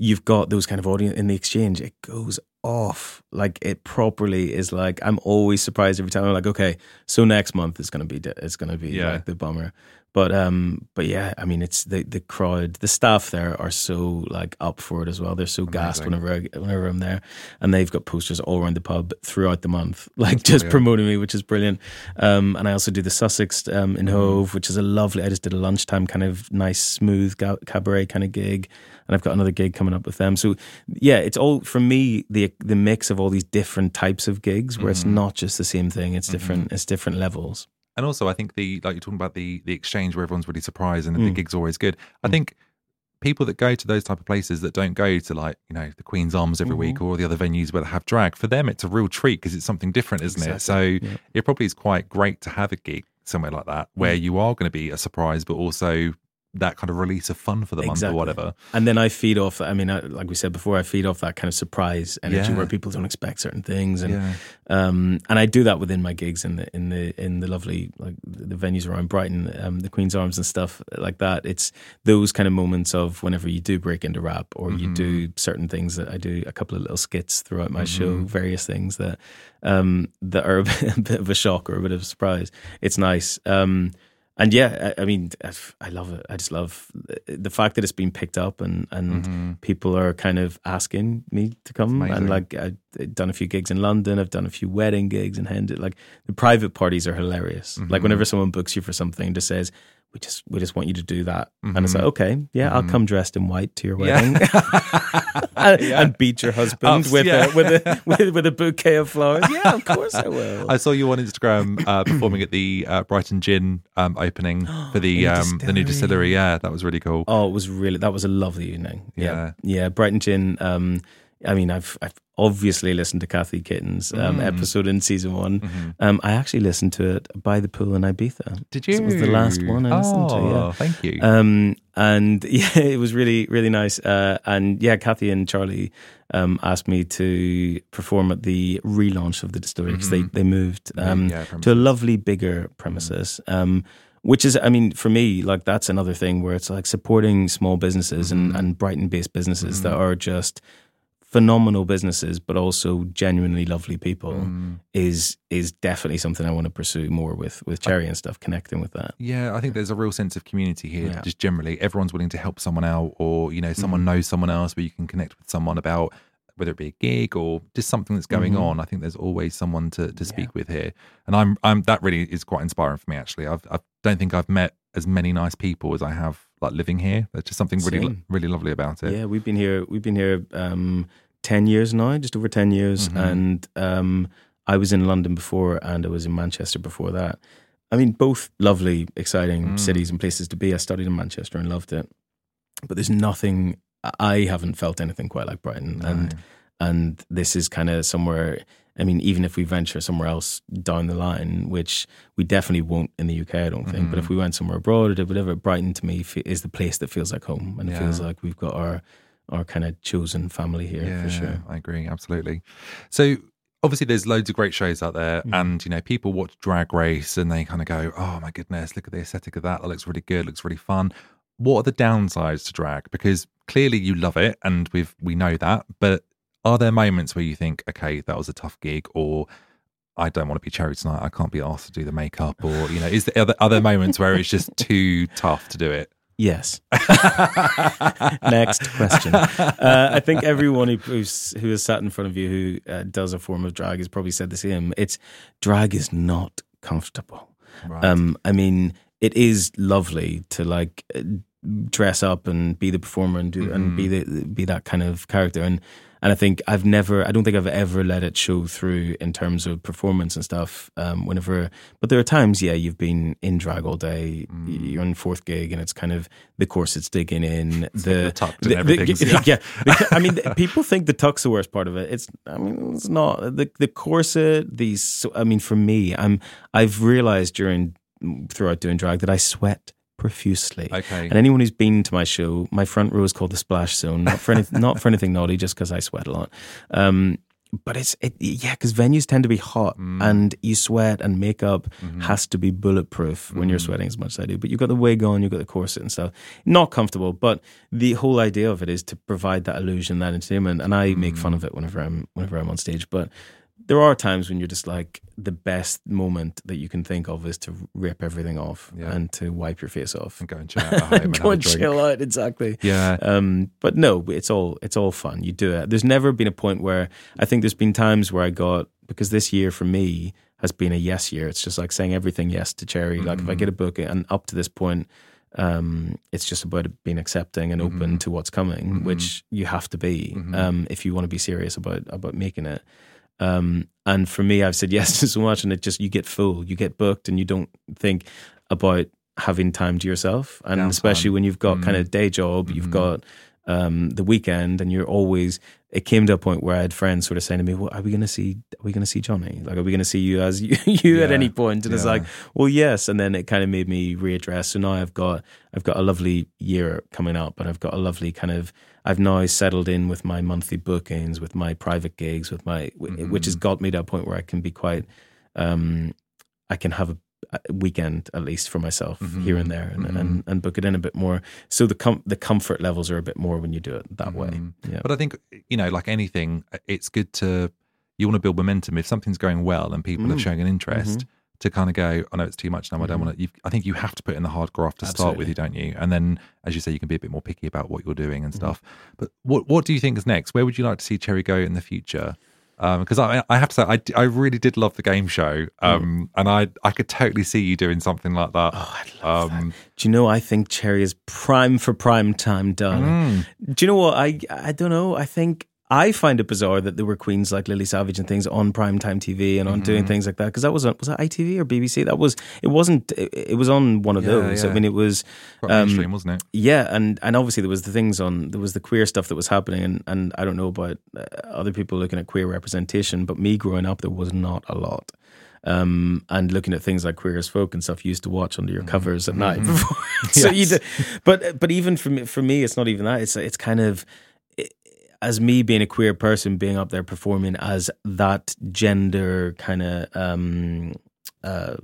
you've got those kind of audience in the exchange. It goes off like it properly is. Like I'm always surprised every time. I'm like, okay, so next month is gonna be it's gonna be Yeah. like the bummer. But um, but yeah, I mean, it's the the crowd, the staff there are so like up for it as well. They're so gassed whenever I, whenever I'm there, and they've got posters all around the pub throughout the month, like just brilliant. promoting me, which is brilliant. Um, and I also do the Sussex um, Mm-hmm. in Hove, which is a lovely. I just did a lunchtime kind of nice, smooth ga- cabaret kind of gig, and I've got another gig coming up with them. So yeah, it's all for me the the mix of all these different types of gigs, where Mm-hmm. it's not just the same thing. It's different. It's different levels. And also, I think the like you're talking about the the exchange where everyone's really surprised and Mm. the gig's always good. I think people that go to those type of places that don't go to like you know the Queen's Arms every Mm-hmm. week or the other venues where they have drag, for them it's a real treat because it's something different, isn't it? So it probably is quite great to have a gig somewhere like that where Mm. you are going to be a surprise, but also that kind of release of fun for the month or whatever. And then I feed off that. I mean, I, like we said before, I feed off that kind of surprise energy Yeah. where people don't expect certain things, and Yeah. um, and I do that within my gigs in the in the in the lovely like the venues around Brighton, um, the Queen's Arms and stuff like that. It's those kind of moments of whenever you do break into rap or you do certain things that I do a couple of little skits throughout my show, various things that um, that are a bit, a bit of a shock or a bit of a surprise. It's nice. Um, and yeah, I, I mean, I love it. I just love the fact that it's been picked up and and Mm-hmm. people are kind of asking me to come. And like I've done a few gigs in London. I've done a few wedding gigs in Hendon. Like the private parties are hilarious. Mm-hmm. Like whenever someone books you for something, just says. We just we just want you to do that, and Mm-hmm. it's like okay, yeah, I'll come dressed in white to your wedding, and, and beat your husband Ups, with, yeah. a, with a with with a bouquet of flowers. Yeah, of course I will. I saw you on Instagram uh, performing at the uh, Brighton Gin um, opening for the New um, the new distillery. Yeah, that was really cool. Oh, it was really that was a lovely evening. Yeah, Yeah. yeah. Brighton Gin. Um, I mean, I've I've obviously listened to Kathy Caton's um, Mm. episode in season one. Mm-hmm. Um, I actually listened to it by the pool in Ibiza. Did you? It was the last one I listened to. Oh, Yeah. thank you. Um, and yeah, it was really, really nice. Uh, and yeah, Kathy and Charlie um, asked me to perform at the relaunch of the distillery because they, they moved um, Mm-hmm. yeah, Mm-hmm. to a lovely bigger premises. Um, which is, I mean, for me, like that's another thing where it's like supporting small businesses Mm-hmm. and, and Brighton based businesses that are just phenomenal businesses, but also genuinely lovely people Mm. is is definitely something I want to pursue more with with Cherry and stuff, connecting with that. Yeah, I think there's a real sense of community here. Yeah. Just generally, everyone's willing to help someone out, or you know, someone knows someone else where you can connect with someone about whether it be a gig or just something that's going on. I think there's always someone to, to speak with here, and I'm I'm that really is quite inspiring for me. Actually, I've I don't think I've met as many nice people as I have like living here. There's just something really Same. really lovely about it. Yeah, we've been here. We've been here um, ten years now, just over ten years. Mm-hmm. And um, I was in London before, and I was in Manchester before that. I mean, both lovely, exciting Mm. cities and places to be. I studied in Manchester and loved it, but there's nothing. I haven't felt anything quite like Brighton, and and this is kind of somewhere. I mean, even if we venture somewhere else down the line, which we definitely won't in the UK, I don't think. But Mm-hmm. if we went somewhere abroad or did whatever, Brighton to me is the place that feels like home, and it feels like we've got our our kind of chosen family here yeah, for sure. I agree, absolutely. So obviously there's loads of great shows out there Mm. and you know people watch drag race and they kind of go oh my goodness look at the aesthetic of that that looks really good looks really fun what are the downsides to drag because clearly you love it and we've we know that but are there moments where you think okay that was a tough gig or I don't want to be cherry tonight. I can't be asked to do the makeup, or you know, is there other, other moments where it's just too tough to do it? Yes. Next question. Uh, I think everyone who, who's, who has sat in front of you who uh, does a form of drag has probably said the same. It's drag is not comfortable. Right. Um, I mean, it is lovely to like uh, dress up and be the performer and do and be the be that kind of character and and I think I've never I don't think I've ever let it show through in terms of performance and stuff. Um, whenever, but there are times, yeah, you've been in drag all day, you're on fourth gig, and it's kind of the corset's digging in, the, tucked and everything's- yeah, yeah. The- I mean, people think the tuck's the worst part of it. It's, I mean, it's not the the corset. These, I mean, for me, I'm I've realized during throughout doing drag that I sweat profusely. Okay. And anyone who's been to my show, my front row is called the Splash Zone. Not for any, not for anything naughty, just because I sweat a lot. Um, but it's it, yeah, because venues tend to be hot Mm. and you sweat, and makeup Mm-hmm. has to be bulletproof when you're sweating as much as I do. But you've got the wig on, you've got the corset and stuff. Not comfortable, but the whole idea of it is to provide that illusion, that entertainment. And I make Mm. fun of it whenever I'm whenever I'm on stage, but. There are times when you're just like the best moment that you can think of is to rip everything off Yeah. and to wipe your face off. And go and chill out and go and chill out exactly. Yeah. um but no it's all it's all fun. You do it. There's never been a point where i think there's been times where i got because this year for me has been a yes year. It's just like saying everything yes to cherry. Like if i get a book and up to this point um it's just about being accepting and open to what's coming which you have to be um if you want to be serious about about making it um, and for me, I've said yes to so much, and it just you get full, you get booked, and you don't think about having time to yourself. And Downtime. especially when you've got kind of day job, you've got um, the weekend, and you're always. It came to a point where I had friends sort of saying to me, "Well, are we going to see? Are we going to see Jonny? Like, are we going to see you as you, you at any point?" And it's like, "Well, yes." And then it kind of made me readdress. So now I've got I've got a lovely year coming up, and I've got a lovely kind of I've now settled in with my monthly bookings, with my private gigs, with my Mm-hmm. which has got me to a point where I can be quite um I can have a weekend at least for myself Mm-hmm. here and there and, and and book it in a bit more. So the com- the comfort levels are a bit more when you do it that way. Yeah. Mm-hmm. But I think you know, like anything, it's good to you want to build momentum. If something's going well and people Mm. are showing an interest, Mm-hmm. to kind of go, I know it's too much now. I don't Mm-hmm. want to. I think you have to put in the hard graft to start with, you don't you? And then, as you say, you can be a bit more picky about what you're doing Mm-hmm. and stuff. But what what do you think is next? Where would you like to see Cherry go in the future? Because I, I have to say, I really did love the game show, Mm. um, and I I could totally see you doing something like that. Oh, I'd love um, Do you know? I think Cherry is prime for prime time, darling. Mm. Do you know what? I I don't know. I think I find it bizarre that there were queens like Lily Savage and things on primetime TV and on Mm-hmm. doing things like that because that was on, was that ITV or BBC? That was it wasn't. It, it was on one of Yeah, those. yeah. I mean, it was. quite um, mainstream, wasn't it? Yeah, and and obviously there was the things on there was the queer stuff that was happening, and and I don't know about uh, other people looking at queer representation, but me growing up there was not a lot. Um, and looking at things like Queer as Folk and stuff you used to watch under your covers at night before. so you do, but but even for me, for me, it's not even that. It's it's kind of as me being a queer person being up there performing as that gender kind of um, uh,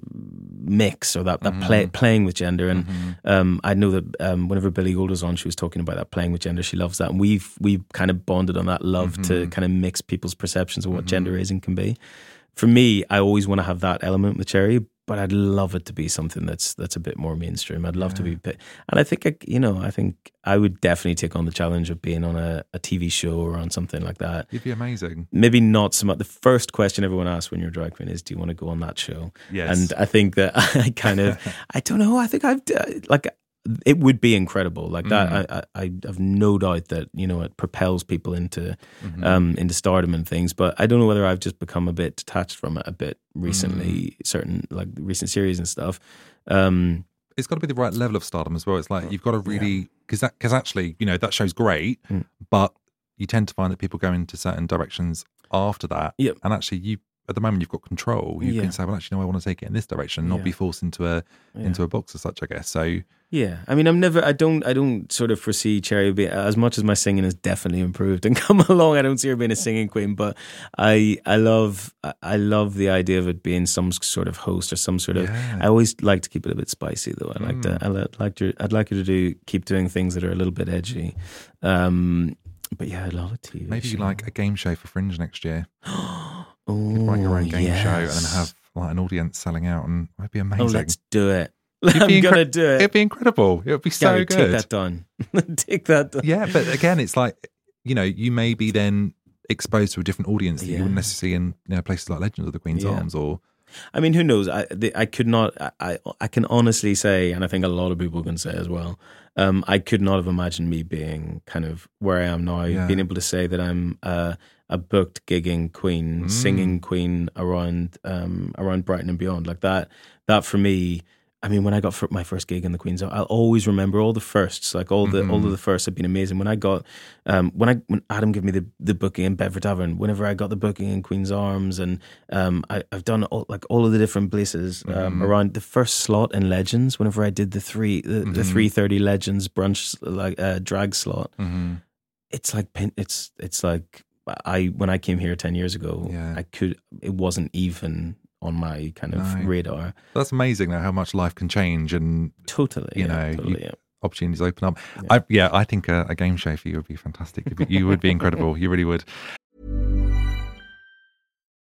mix or that, that play, playing with gender. And um, I know that um, whenever Billy Gold was on, she was talking about that playing with gender. She loves that, and we've we've kind of bonded on that love to kind of mix people's perceptions of what gender raising can be. For me, I always want to have that element with Cherry, but I'd love it to be something that's that's a bit more mainstream. I'd love to be, bit, and I think I, you know, I think I would definitely take on the challenge of being on a, a TV show or on something like that. You'd be amazing. Maybe not so much. The first question everyone asks when you're a drag queen is, "Do you want to go on that show?" Yes. And I think that I kind of, I don't know. I think I've like it would be incredible like that. Mm. I, I I have no doubt that you know it propels people into Mm-hmm. um into stardom and things. But I don't know whether I've just become a bit detached from it a bit recently. Mm. Certain like recent series and stuff. Um, it's got to be the right level of stardom as well. It's like you've got to really because that because actually you know that show's great, Mm. but you tend to find that people go into certain directions after that. Yep. and actually you at the moment you've got control. You Yeah. can say, well, actually, no, I want to take it in this direction, not Yeah. be forced into a into a box as such. I guess so. Yeah, I mean, I'm never. I don't. I don't sort of foresee Cherry being as much as my singing has definitely improved and come along. I don't see her being a singing queen, but I, I love, I- I love the idea of it being some sort of host or some sort of. Yeah. I always like to keep it a bit spicy, though. I like Mm. to. I like to. I'd like you to do keep doing things that are a little bit edgy. Um, but yeah, I'd love it to. Maybe you like a game show for Fringe next year. oh, Write your own oh, game show and then have like an audience selling out, and it'd be oh, amazing. Oh, let's do it. I'm be gonna do it. It'd be incredible. It would be so Gary, good. Take that done. take that down. yeah, but again, it's like you know, you may be then exposed to a different audience that you wouldn't necessarily in you know places like Legends of the Queen's Yeah. Arms or I mean, who knows? I the, I could not. I, I can honestly say, and I think a lot of people can say as well. Um, I could not have imagined me being kind of where I am now, Yeah. being able to say that I'm uh, a booked gigging queen, Mm. singing queen around um, around Brighton and beyond. Like that. That for me. I mean, when I got my first gig in the Queen's, I'll always remember all the firsts. Like all the all of the firsts have been amazing. When I got, um, when I when Adam gave me the the booking in Bedford Tavern, whenever I got the booking in Queen's Arms, and um, I, I've done all, like all of the different places um, around the first slot in Legends. Whenever I did the three the, the three thirty Legends brunch like uh, drag slot, it's like it's it's like I when I came here ten years ago, Yeah. I could it wasn't even on my kind of No. radar. that's amazing though how much life can change and Totally, You yeah, know, you- yeah. opportunities open up. I yeah, I think a, a game show for you would be fantastic. You'd be- You would be incredible. You really would.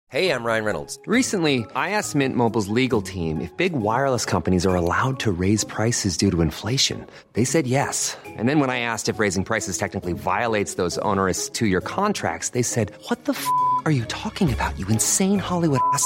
Hey, I'm Ryan Reynolds. Recently, I asked Mint Mobile's legal team if big wireless companies are allowed to raise prices due to inflation. They said yes. And then when I asked if raising prices technically violates those onerous two year contracts, they said, What the f are you talking about, you insane Hollywood ass?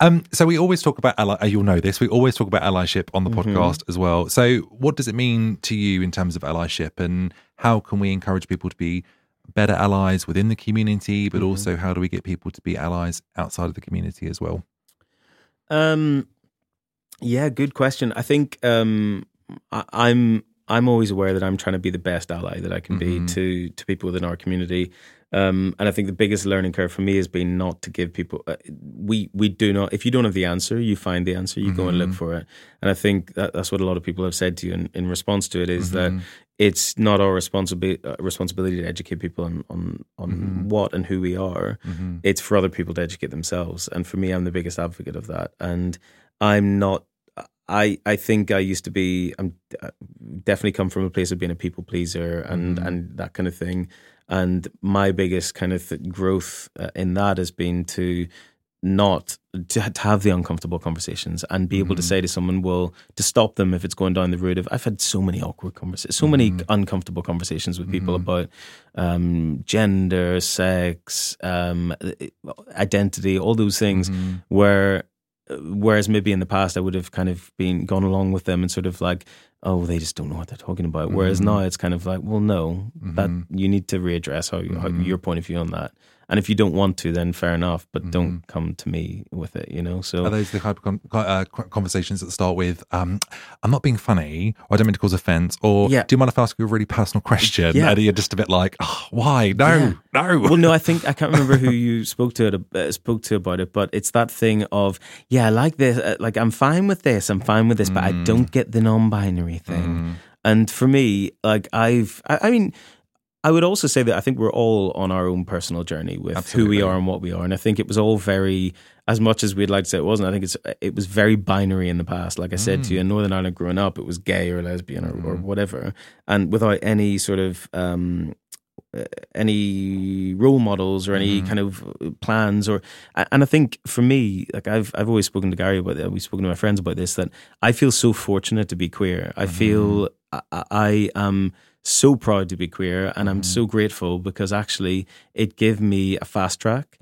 Um, so we always talk about ally. uh, You'll know this. We always talk about allyship on the podcast as well. So, what does it mean to you in terms of allyship, and how can we encourage people to be better allies within the community, but also how do we get people to be allies outside of the community as well? Um, yeah, good question. I think um, I, I'm I'm always aware that I'm trying to be the best ally that I can Mm-hmm. be to to people within our community. Um, and I think the biggest learning curve for me has been not to give people. Uh, we we do not. If you don't have the answer, you find the answer. You go and Mm-hmm. look for it. And I think that, that's what a lot of people have said to you in, in response to it is Mm-hmm. that it's not our responsibility uh, responsibility to educate people on on on Mm-hmm. what and who we are. It's for other people to educate themselves. And for me, I'm the biggest advocate of that. And I'm not. I I think I used to be. I'm uh, definitely come from a place of being a people pleaser and and that kind of thing. And my biggest kind of th- growth uh, in that has been to not to, to have the uncomfortable conversations and be able to say to someone, well, to stop them if it's going down the route of. I've had so many awkward conversations, so many uncomfortable conversations with people about um, gender, sex, um, identity, all those things, where whereas maybe in the past I would have kind of been gone along with them and sort of like, oh, they just don't know what they're talking about. Whereas mm-hmm. now it's kind of like, well, no, that mm-hmm. you need to readdress how, you, how mm-hmm. your point of view on that. And if you don't want to, then fair enough, but don't come to me with it, you know. So Are those the type of con- uh, conversations that start with, um, "I'm not being funny," or "I don't mean to cause offence," or Yeah. "Do you mind if I ask you a really personal question?" Yeah. And you're just a bit like, oh, "Why? No, Yeah. no." well, no, I think I can't remember who you spoke to it, uh, spoke to about it, but it's that thing of yeah, I like this, uh, like I'm fine with this, I'm fine with this, but I don't get the non-binary thing. And for me, like I've, I, I mean. I would also say that I think we're all on our own personal journey with who we are and what we are, and I think it was all very, as much as we'd like to say it wasn't. I think it's it was very binary in the past. Like I said to you, in mm. Northern Ireland growing up, it was gay or lesbian or, or mm. whatever, and without any sort of um, uh, any role models or any mm-hmm. kind of uh, plans or and I think for me like I've I've always spoken to Gary about that we've spoken to my friends about this that I feel so fortunate to be queer. I feel mm-hmm. I, I am so proud to be queer and I'm so grateful because actually it gave me a fast track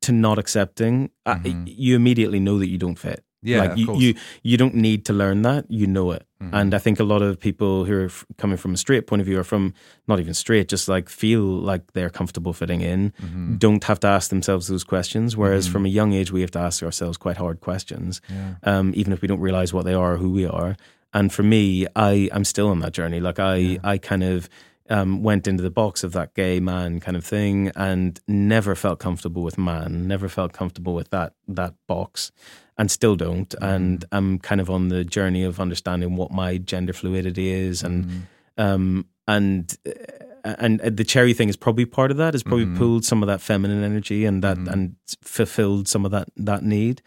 to not accepting. I, you immediately know that you don't fit. Yeah, like you, you you don't need to learn that. You know it. Mm-hmm. and i think a lot of people who are f- coming from a straight point of view or from not even straight just like feel like they're comfortable fitting in Mm-hmm. don't have to ask themselves those questions whereas from a young age we have to ask ourselves quite hard questions um, even if we don't realize what they are or who we are and for me i i'm still on that journey like i i kind of um, went into the box of that gay man kind of thing and never felt comfortable with man, never felt comfortable with that that box, and still don't. And I'm kind of on the journey of understanding what my gender fluidity is, and um, and uh, and the cherry thing is probably part of that. Has probably pulled some of that feminine energy and that and fulfilled some of that that need.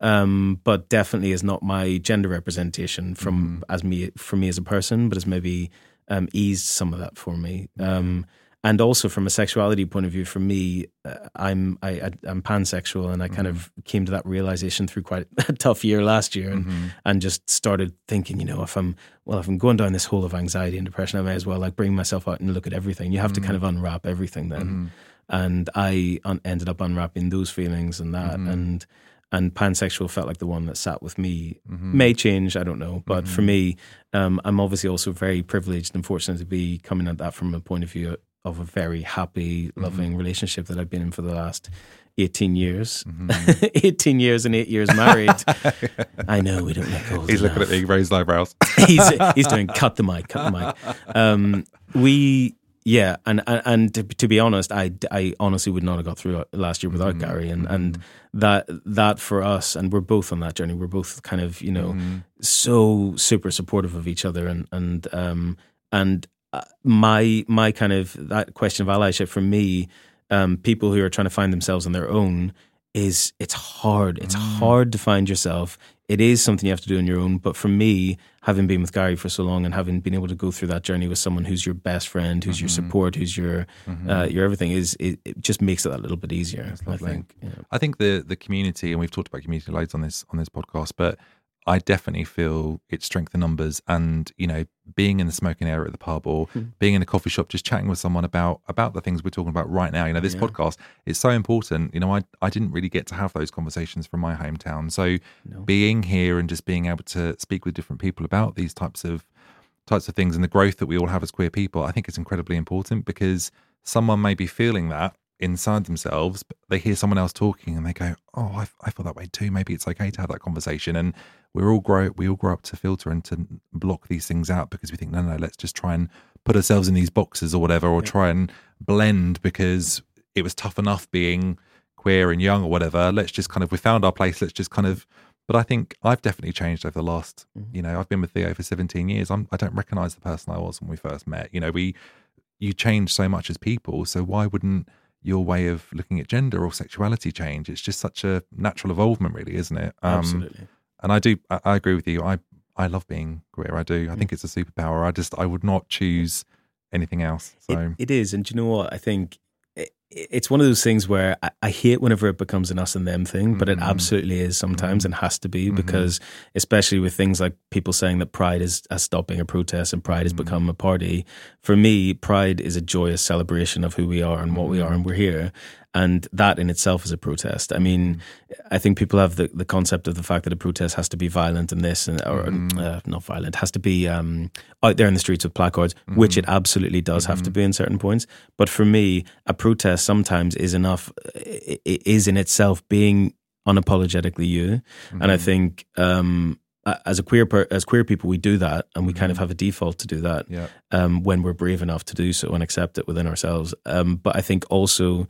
Um, but definitely is not my gender representation from as me for me as a person, but has maybe um, eased some of that for me. Um, and also from a sexuality point of view, for me, uh, I'm I, I, I'm pansexual, and I kind of came to that realization through quite a tough year last year, and and just started thinking, you know, if I'm well, if I'm going down this hole of anxiety and depression, I may as well like bring myself out and look at everything. You have to kind of unwrap everything then, and I un- ended up unwrapping those feelings and that, and and pansexual felt like the one that sat with me. May change, I don't know, but for me, um, I'm obviously also very privileged and fortunate to be coming at that from a point of view of a very happy, loving relationship that I've been in for the last 18 years. Mm-hmm. 18 years and eight years married. I know we don't look old He's looking at me, raised eyebrows. he's he's doing cut the mic, cut the mic. Um, we yeah, and and, and to, to be honest, I, I honestly would not have got through last year without Gary, and and that that for us, and we're both on that journey. We're both kind of you know so super supportive of each other, and and um and uh, my my kind of that question of allyship for me, um, people who are trying to find themselves on their own is it's hard. It's mm. hard to find yourself. It is something you have to do on your own. But for me, having been with Gary for so long and having been able to go through that journey with someone who's your best friend, who's your mm-hmm. support, who's your mm-hmm. uh, your everything, is it, it just makes it that little bit easier. I think. Yeah. I think the the community, and we've talked about community loads on this on this podcast, but I definitely feel it's strength in numbers. And you know, being in the smoking area at the pub or Hmm. being in a coffee shop, just chatting with someone about about the things we're talking about right now. You know, this podcast is so important. You know, I I didn't really get to have those conversations from my hometown, so being here and just being able to speak with different people about these types of types of things and the growth that we all have as queer people, I think it's incredibly important because someone may be feeling that inside themselves, but they hear someone else talking and they go, "Oh, I, I feel that way too. Maybe it's okay to have that conversation." And we're all grow we all grow up to filter and to block these things out because we think, "No, no, let's just try and put ourselves in these boxes or whatever, or try and blend because it was tough enough being queer and young or whatever. Let's just kind of we found our place. Let's just kind of." But I think I've definitely changed over the last, mm-hmm. you know, I've been with Theo for 17 years. I'm, I don't recognize the person I was when we first met. You know, we, you change so much as people. So why wouldn't your way of looking at gender or sexuality change? It's just such a natural evolvement, really, isn't it? Um, Absolutely. And I do, I, I agree with you. I, I love being queer. I do. I think it's a superpower. I just, I would not choose anything else. So It, it is, and do you know what? I think it's one of those things where I, I hate whenever it becomes an us and them thing, but it Mm-hmm. absolutely is sometimes and has to be because, especially with things like people saying that Pride is a stopping a protest and Pride has Mm-hmm. become a party. For me, Pride is a joyous celebration of who we are and what we Mm-hmm. are, and we're here. And that in itself is a protest. I mean, Mm-hmm. I think people have the, the concept of the fact that a protest has to be violent and this, and or Mm-hmm. uh, not violent, has to be um, out there in the streets with placards, which it absolutely does have to be in certain points. But for me, a protest sometimes is enough, i- i- in itself being unapologetically you. And I think um, as a queer per, as queer people, we do that, and we kind of have a default to do that Yeah. um, when we're brave enough to do so and accept it within ourselves. Um, but I think also,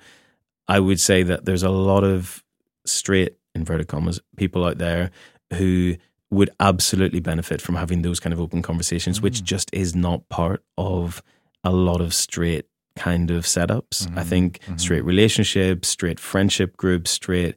I would say that there's a lot of straight inverted commas people out there who would absolutely benefit from having those kind of open conversations, which mm. just is not part of a lot of straight kind of setups. I mm-hmm. think mm-hmm. straight relationships, straight friendship groups, straight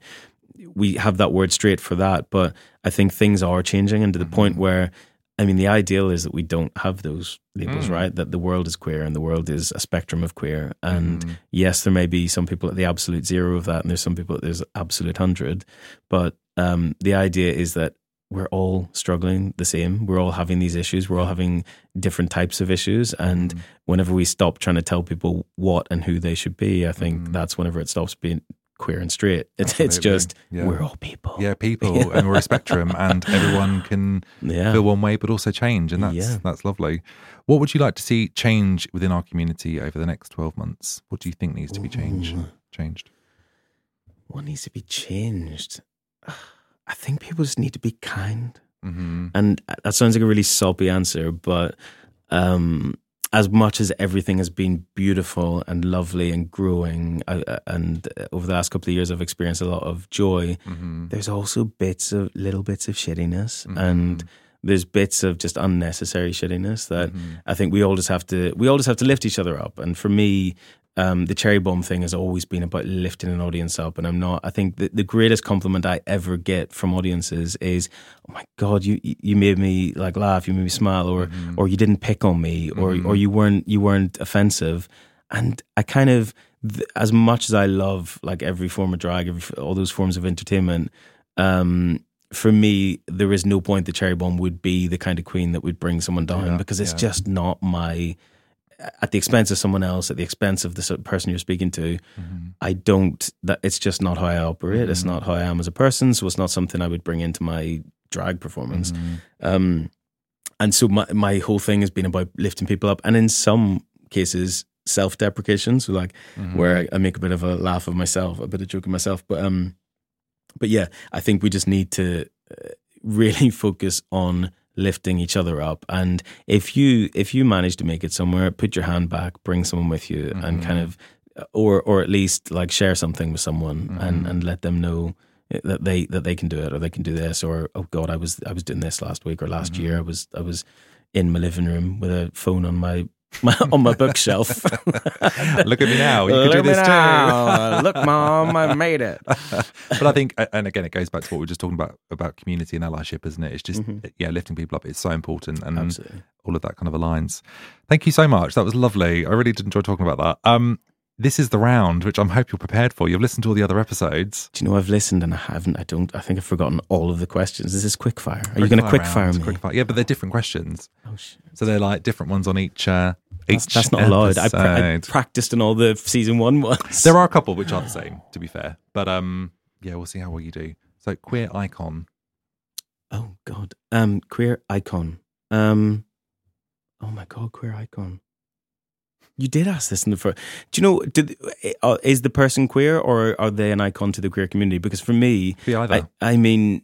we have that word straight for that, but I think things are changing and to the point mm-hmm. where I mean the ideal is that we don't have those labels, mm. right? That the world is queer and the world is a spectrum of queer. And mm. yes, there may be some people at the absolute zero of that and there's some people at there's absolute hundred. But um, the idea is that we're all struggling the same. We're all having these issues. We're all having different types of issues. And mm. whenever we stop trying to tell people what and who they should be, I think that's whenever it stops being queer and straight. It's, it's just, Yeah. we're all people. yeah, people, and we're a spectrum, and everyone can Yeah. feel one way, but also change, and that's Yeah. that's lovely. What would you like to see change within our community over the next twelve months? What do you think needs to be changed? Changed. What needs to be changed? I think people just need to be kind. Mm-hmm. And that sounds like a really soppy answer, but um, as much as everything has been beautiful and lovely and growing, uh, uh, and uh, over the last couple of years, I've experienced a lot of joy. Mm-hmm. There's also bits of little bits of shittiness, and there's bits of just unnecessary shittiness that I think we all just have to we all just have to lift each other up. And for me, um, the cherry bomb thing has always been about lifting an audience up. And I'm not. I think the, the greatest compliment I ever get from audiences is, "Oh my god, you you made me like laugh, you made me smile, or or you didn't pick on me, or or you weren't you weren't offensive." And I kind of, th- as much as I love like every form of drag, every, all those forms of entertainment, um, for me, there is no point the cherry bomb would be the kind of queen that would bring someone down Yeah, because it's yeah. just not my. At the expense of someone else, at the expense of the person you're speaking to, Mm-hmm. I don't. That it's just not how I operate. It's not how I am as a person. So it's not something I would bring into my drag performance. Mm-hmm. Um, and so my my whole thing has been about lifting people up, and in some cases, self deprecation, so like Mm-hmm. where I, I make a bit of a laugh of myself, a bit of joke of myself. But um, but yeah, I think we just need to uh, really focus on lifting each other up. And if you if you manage to make it somewhere, put your hand back, bring someone with you, and Mm-hmm. kind of or or at least like share something with someone Mm-hmm. and and let them know that they that they can do it or they can do this or oh god I was I was doing this last week or last Mm-hmm. year I was I was in my living room with a phone on my on my bookshelf. Look at me now. You can Look do at me this too. Look, mom, I made it. but I think, and again, it goes back to what we were just talking about about community and allyship, isn't it? It's just yeah, lifting people up. It's so important, and Mm-hmm. Absolutely. all of that kind of aligns. Thank you so much. That was lovely. I really did enjoy talking about that. Um, this is the round, which I'm hope you're prepared for. You've listened to all the other episodes. Do you know I've listened and I haven't? I don't. I think I've forgotten all of the questions. This is this quick fire? Are you going to quick fire me? Quick fire. Yeah, but they're different questions, Oh shit. so they're like different ones on each. Uh, each That's, that's not allowed. I, pra- I practiced in all the season one ones. There are a couple which aren't the same, to be fair. But um, yeah, we'll see how well you do. So queer icon. Oh God. Um, queer icon. Um, oh my God, queer icon. You did ask this in the first. Do you know? Did uh, is the person queer or are they an icon to the queer community? Because for me, Be either. I, I mean,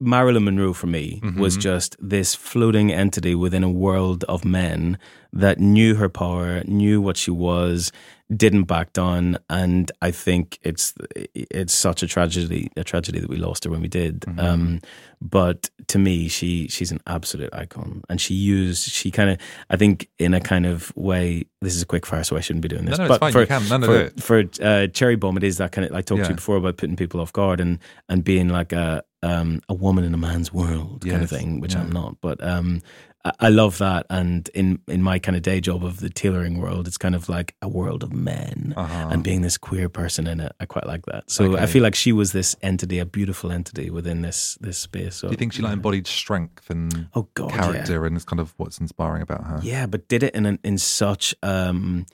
Marilyn Monroe for me was Mm-hmm. just this floating entity within a world of men that knew her power, knew what she was, didn't back down, and I think it's it's such a tragedy, a tragedy that we lost her when we did. Mm-hmm. Um, but to me, she she's an absolute icon, and she used she kind of I think in a kind of way. This is a quick fire, so I shouldn't be doing this. No, no, it's but fine. for You can. No, no, for, for uh, cherry bomb, it is that kind of I talked to you before about putting people off guard and and being like a um, a woman in a man's world kind of thing, which yeah. I'm not. But um, I, I love that, and in in my kind of day job of the tailoring world, it's kind of like a world of men, and being this queer person in it, I quite like that. So I Uh-huh. Feel like she was this entity, a beautiful entity within this this space. So, Do you think she like embodied strength and Oh, God, yeah. character, and it's kind of what's inspiring about her? Yeah, but did it in an, in such um,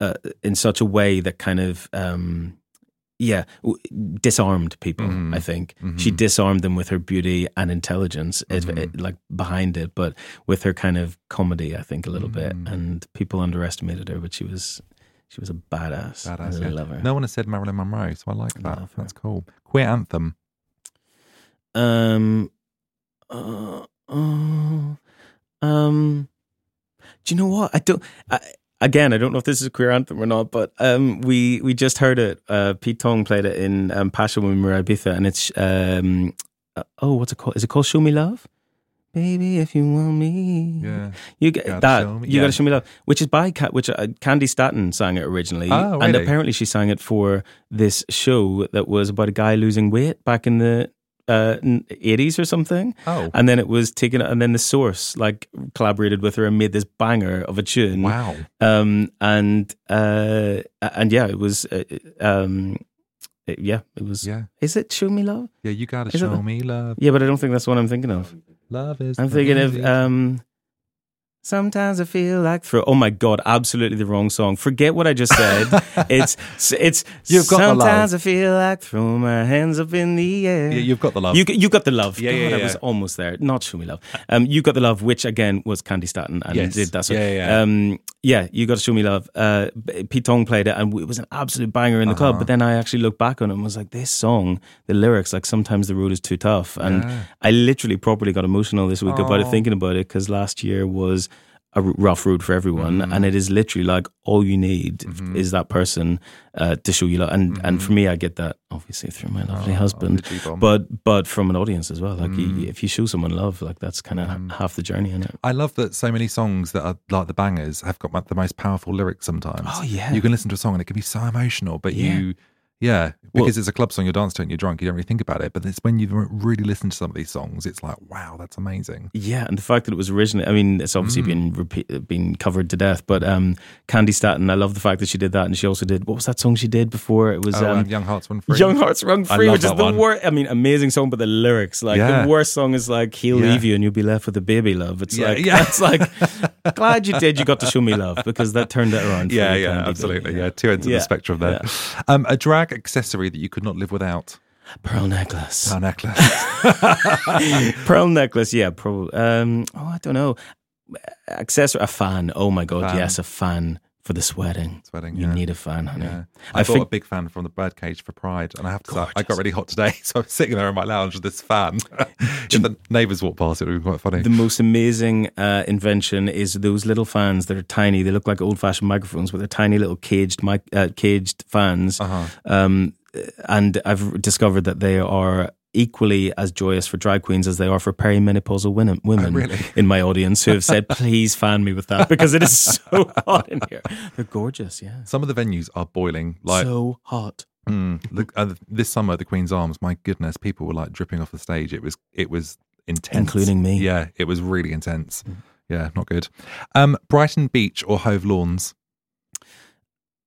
uh, in such a way that kind of um, yeah w- disarmed people. Mm-hmm. I think she disarmed them with her beauty and intelligence, Mm-hmm. it- like behind it, but with her kind of comedy, I think a little bit, Mm-hmm. and people underestimated her, but she was she was a badass. Badass, I yeah. love her. No one has said Marilyn Monroe, so I like that. That's cool. Queer anthem. Um, uh, uh, um, do you know what? I don't. I, again, I don't know if this is a queer anthem or not, but um, we we just heard it. Uh, Pete Tong played it in um, Passion when we were at Ibiza, and it's um, uh, oh, what's it called? Is it called Show Me Love? Baby, if you want me, Yeah. you get Gotta that. you yeah. got to show me love, which is by Ca- which uh, Candi Staton sang it originally, Oh, and apparently she sang it for this show that was about a guy losing weight back in the uh, eighties or something. Oh. and then it was taken, and then the Source like collaborated with her and made this banger of a tune. Wow. Um, and uh, and yeah, it was uh, um, it- yeah, it was. Yeah. Is it Show Me Love? Yeah, you gotta Is show me love. Yeah, but I don't think that's what I'm thinking of. Love is. I'm thinking of um Sometimes I feel like throw. Oh my god, absolutely the wrong song. Forget what I just said. it's it's. You've got the love. Sometimes I feel like throw my hands up in the air. Yeah, you've got the love. You you got the love. Yeah, God, yeah, I was almost there. Not show me love. Um, you got the love, which again was Candi Staton, and Yes. did that. So, Yeah, yeah, yeah. Um, yeah, you got to show me love. Uh, Pete Tong played it, and it was an absolute banger in the Uh-huh. club. But then I actually looked back on it and was like, this song, the lyrics, like sometimes the road is too tough, and Yeah. I literally properly got emotional this week about it, thinking about it, because last year was a rough road for everyone, Mm-hmm. and it is literally like all you need is that person uh, to show you love. And and for me, I get that obviously through my lovely husband, Mm-hmm. Oh, the but but from an audience as well. Like Mm. you, if you show someone love, like that's kind of half the journey it. I love that so many songs that are like the bangers have got the most powerful lyrics sometimes. Oh, yeah. You can listen to a song and it can be so emotional, but Yeah. you, yeah, Well- because it's a club song, you're dancing to it and you're drunk, you don't really think about it. But it's when you really listen to some of these songs, it's like, wow, that's amazing. Yeah, and the fact that it was originally, I mean, it's obviously Mm. been repeat, been covered to death, but um, Candi Staton, I love the fact that she did that. And she also did, what was that song she did before? It was Oh, um, um, Young Hearts Run Free. Young Hearts Run Free, which is the worst. I mean, amazing song, but the lyrics, like Yeah. the worst song is like "He'll Yeah. leave you and you'll be left with a baby love." It's Yeah, like yeah. it's like glad you did. You got to show me love because that turned it around. Yeah, yeah, Candi, absolutely. Yeah, two ends of the spectrum there. Um, a drag accessory that you could not live without. Pearl necklace. Pearl necklace. Pearl necklace, yeah, probably. Um, oh, I don't know. Accessory, a fan. Oh my god, Fan. yes, a fan for the sweating. Sweating, You yeah. need a fan, honey. Yeah. I, I bought think a big fan from the Birdcage for Pride, and I have to say, I got really hot today, so I'm sitting there in my lounge with this fan. if the neighbours walk past, it would be quite funny. the most amazing uh, invention is those little fans that are tiny. They look like old fashioned microphones, but they're tiny little caged mic- uh, caged fans. Uh-huh. Um, and I've discovered that they are equally as joyous for drag queens as they are for perimenopausal women, women Oh, really? in my audience who have said, "Please fan me with that because it is so hot in here." They're gorgeous, yeah. Some of the venues are boiling. Like so hot. mm, look, uh, this summer, the Queen's Arms. My goodness, people were like dripping off the stage. It was it was intense, Including me. Yeah, it was really intense. Yeah, not good. Um, Brighton Beach or Hove Lawns?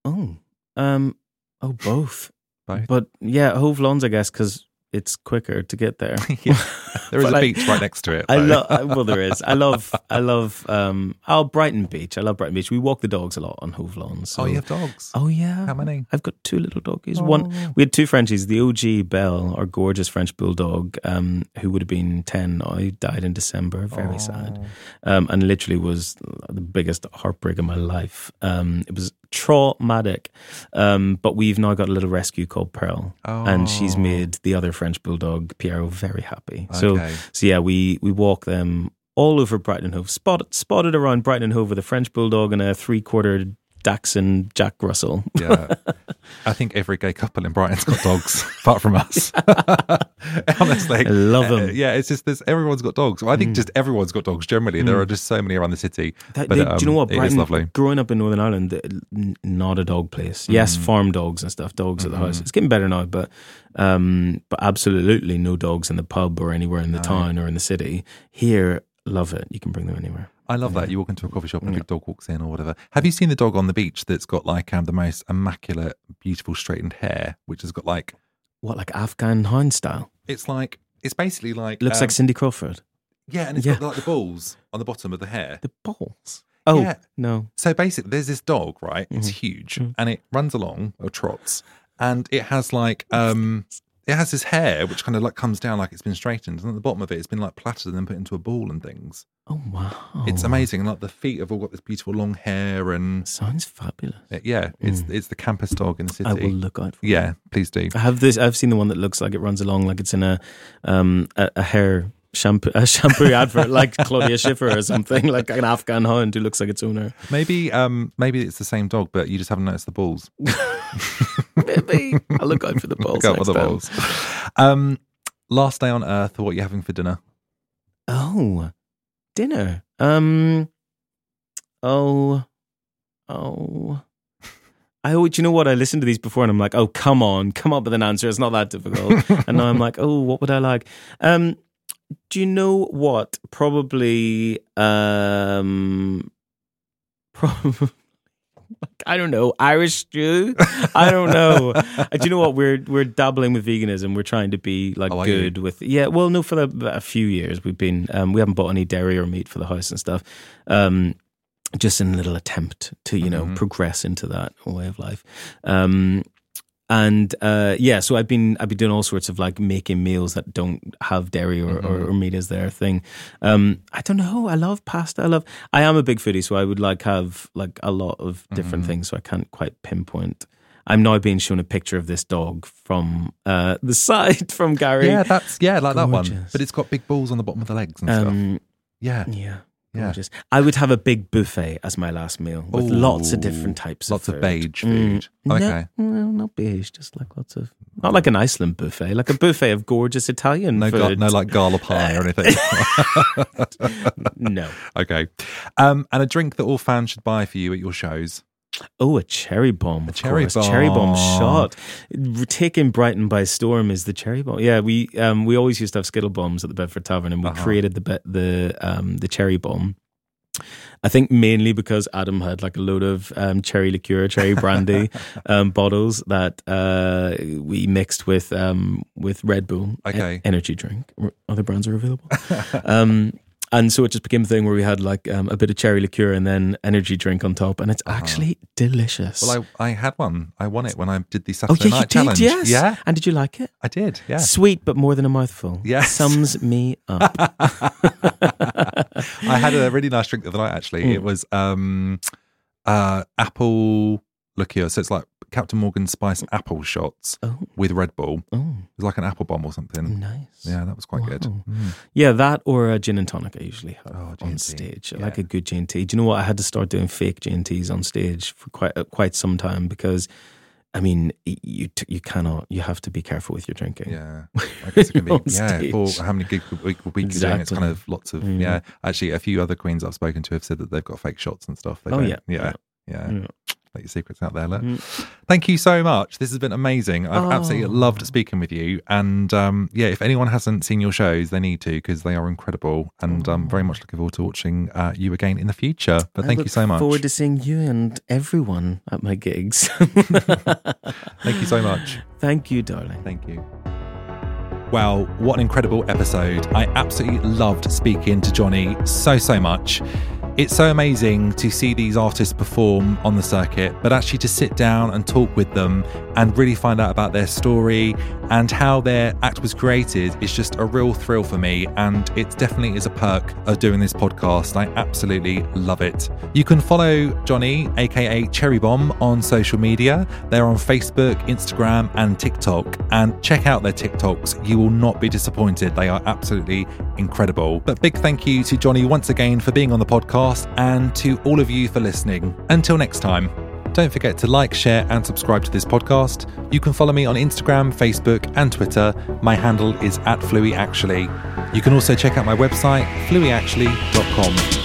Oh, um, oh, both. Both. But yeah, Hove Lawns, I guess, because it's quicker to get there. yeah, there is a I- beach right next to it. I love. Well, there is. I love. I love. Um. Oh, Brighton Beach. I love Brighton Beach. We walk the dogs a lot on Hove Lawns. so- oh, you have dogs. Oh yeah. How many? I've got two little doggies. One. We had two Frenchies. The OG Belle, our gorgeous French bulldog, um, who would have been ten now, he died in December. Very sad. Um, and literally was the biggest heartbreak of my life. Um, it was traumatic. Um, but we've now got a little rescue called Pearl, and she's Oh. made the other French bulldog Piero very happy. So, Okay. so yeah, we we walk them all over Brighton Hove. Spotted spotted around Brighton Hove with a French bulldog and a three quarter Dachshund Jack Russell. Yeah. I think every gay couple in Brighton's got dogs, apart from us. Honestly. I love 'em. Uh, yeah, it's just there's everyone's got dogs. Well, I think just everyone's got dogs generally. There are just so many around the city. That- but they- um, do you know what? It is lovely. growing up in Northern Ireland, not a dog place. Yes, farm dogs and stuff, dogs at the house. It's getting better now, but um, but absolutely no dogs in the pub or anywhere in the town or in the city. Here, love it. You can bring them anywhere. I love that. You walk into a coffee shop and a big dog walks in or whatever. Have you seen the dog on the beach that's got like um, the most immaculate, beautiful straightened hair, which has got like What, like Afghan hound style? it's like it's basically like Looks um, like Cindy Crawford. yeah, and it's Yeah. got like the balls on the bottom of the hair. The balls. Oh Yeah. no. So basically, there's this dog, right? It's Mm-hmm. huge, and it runs along or trots, and it has like um, it has this hair which kind of like comes down like it's been straightened, and at the bottom of it, it's been like plaited and then put into a ball and things. Oh wow. It's amazing, and like the feet have all got this beautiful long hair, and Sounds fabulous. uh, yeah, it's it's the campus dog in the city. Mm. I will look out for it. yeah, please do. I have this. I've seen the one that looks like it runs along like it's in a um a, a hair shampoo a shampoo advert like Claudia Schiffer or something like an Afghan hound who looks like its owner. Maybe um maybe it's the same dog, but you just haven't noticed the balls. Maybe I'll look out for the balls. Look out for the time. balls. Um, last day on Earth. What are you having for dinner? Oh, dinner. Um. Oh. Oh. I, do you know what? I listened to these before and I'm like, oh, come on, come up with an answer. It's not that difficult. and now I'm like, oh, what would I like? Um, do you know what? Probably, um, probably, I don't know, Irish stew. I don't know. Do you know what? We're we're dabbling with veganism. We're trying to be like Oh, good with yeah. Well, no, for the, a few years we've been um, we haven't bought any dairy or meat for the house and stuff. Um, just in a little attempt to you know Mm-hmm. progress into that way of life. Um, and uh, yeah, so I've been I've been doing all sorts of like making meals that don't have dairy or, Mm-hmm. or, or meat as their thing. Um, I don't know. I love pasta. I love. I am a big foodie, so I would like have like a lot of different Mm-hmm. things. So I can't quite pinpoint. I'm now being shown a picture of this dog from uh, the side from Gary. Yeah, that's yeah, like that one. But it's got big balls on the bottom of the legs and stuff. um, Yeah, yeah. Yeah. Gorgeous. I would have a big buffet as my last meal with lots of different types lots of Lots of beige food. Okay. No, well, not beige, just like lots of not like an Iceland buffet, like a buffet of gorgeous Italian No, food. no, like gala pie or anything. no. okay. Um, and a drink that all fans should buy for you at your shows. Oh, a cherry bomb. A cherry Cherry bomb bomb. shot. Taking Brighton by storm is the cherry bomb. Yeah, we um we always used to have skittle bombs at the Bedford Tavern, and we Uh-huh. created the the um the cherry bomb. I think mainly because Adam had like a load of um, cherry liqueur, cherry brandy um, bottles that uh, we mixed with um, with Red Bull, e- Okay. energy drink. Other brands are available. and so it just became a thing where we had like um, a bit of cherry liqueur and then energy drink on top, and it's actually delicious. Uh-huh. Well, I, I had one. I won it when I did the oh Saturday yeah, you Night did, Challenge. yes. Yeah, And did you like it? I did. Yeah. Sweet, but more than a mouthful. Yeah. Sums me up. I had a really nice drink the other night. Actually, Mm. it was um, uh, apple liqueur. So it's like Captain Morgan Spice apple shots Oh, with Red Bull. oh, was like an apple bomb or something. nice. Yeah, that was quite good. Mm. Yeah, that or a gin and tonic I usually have Oh, on stage. I yeah. like a good G and T. Do you know what? I had to start doing fake G and Ts on stage for quite uh, quite some time because, I mean, you t- you cannot. You have to be careful with your drinking. Yeah, I guess it can be. Yeah, for how many gigs a week, a week you're doing, it's kind of lots of. Mm. Yeah, actually, a few other queens I've spoken to have said that they've got fake shots and stuff. They Oh, yeah. yeah, Yeah. yeah. Yeah. Let your secrets out there. Look. Mm. Thank you so much. This has been amazing. I've absolutely Oh. loved speaking with you. And um, yeah, if anyone hasn't seen your shows, they need to because they are incredible. And I'm very much looking forward to watching uh, you again in the future. But thank you so much. Forward to seeing you and everyone at my gigs. Thank you so much. Thank you, darling. Thank you. Wow, what an incredible episode. I absolutely loved speaking to Jonny so, so much. It's so amazing to see these artists perform on the circuit, but actually to sit down and talk with them and really find out about their story and how their act was created is just a real thrill for me. And it definitely is a perk of doing this podcast. I absolutely love it. You can follow Jonny, aka Cherry Bomb, on social media. They're on Facebook, Instagram, and TikTok. And check out their TikToks. You will not be disappointed. They are absolutely incredible. But big thank you to Jonny once again for being on the podcast and to all of you for listening. Until next time. Don't forget to like, share, and subscribe to this podcast. You can follow me on Instagram, Facebook, and Twitter. My handle is at FlueyActually. You can also check out my website, flueyactually.com.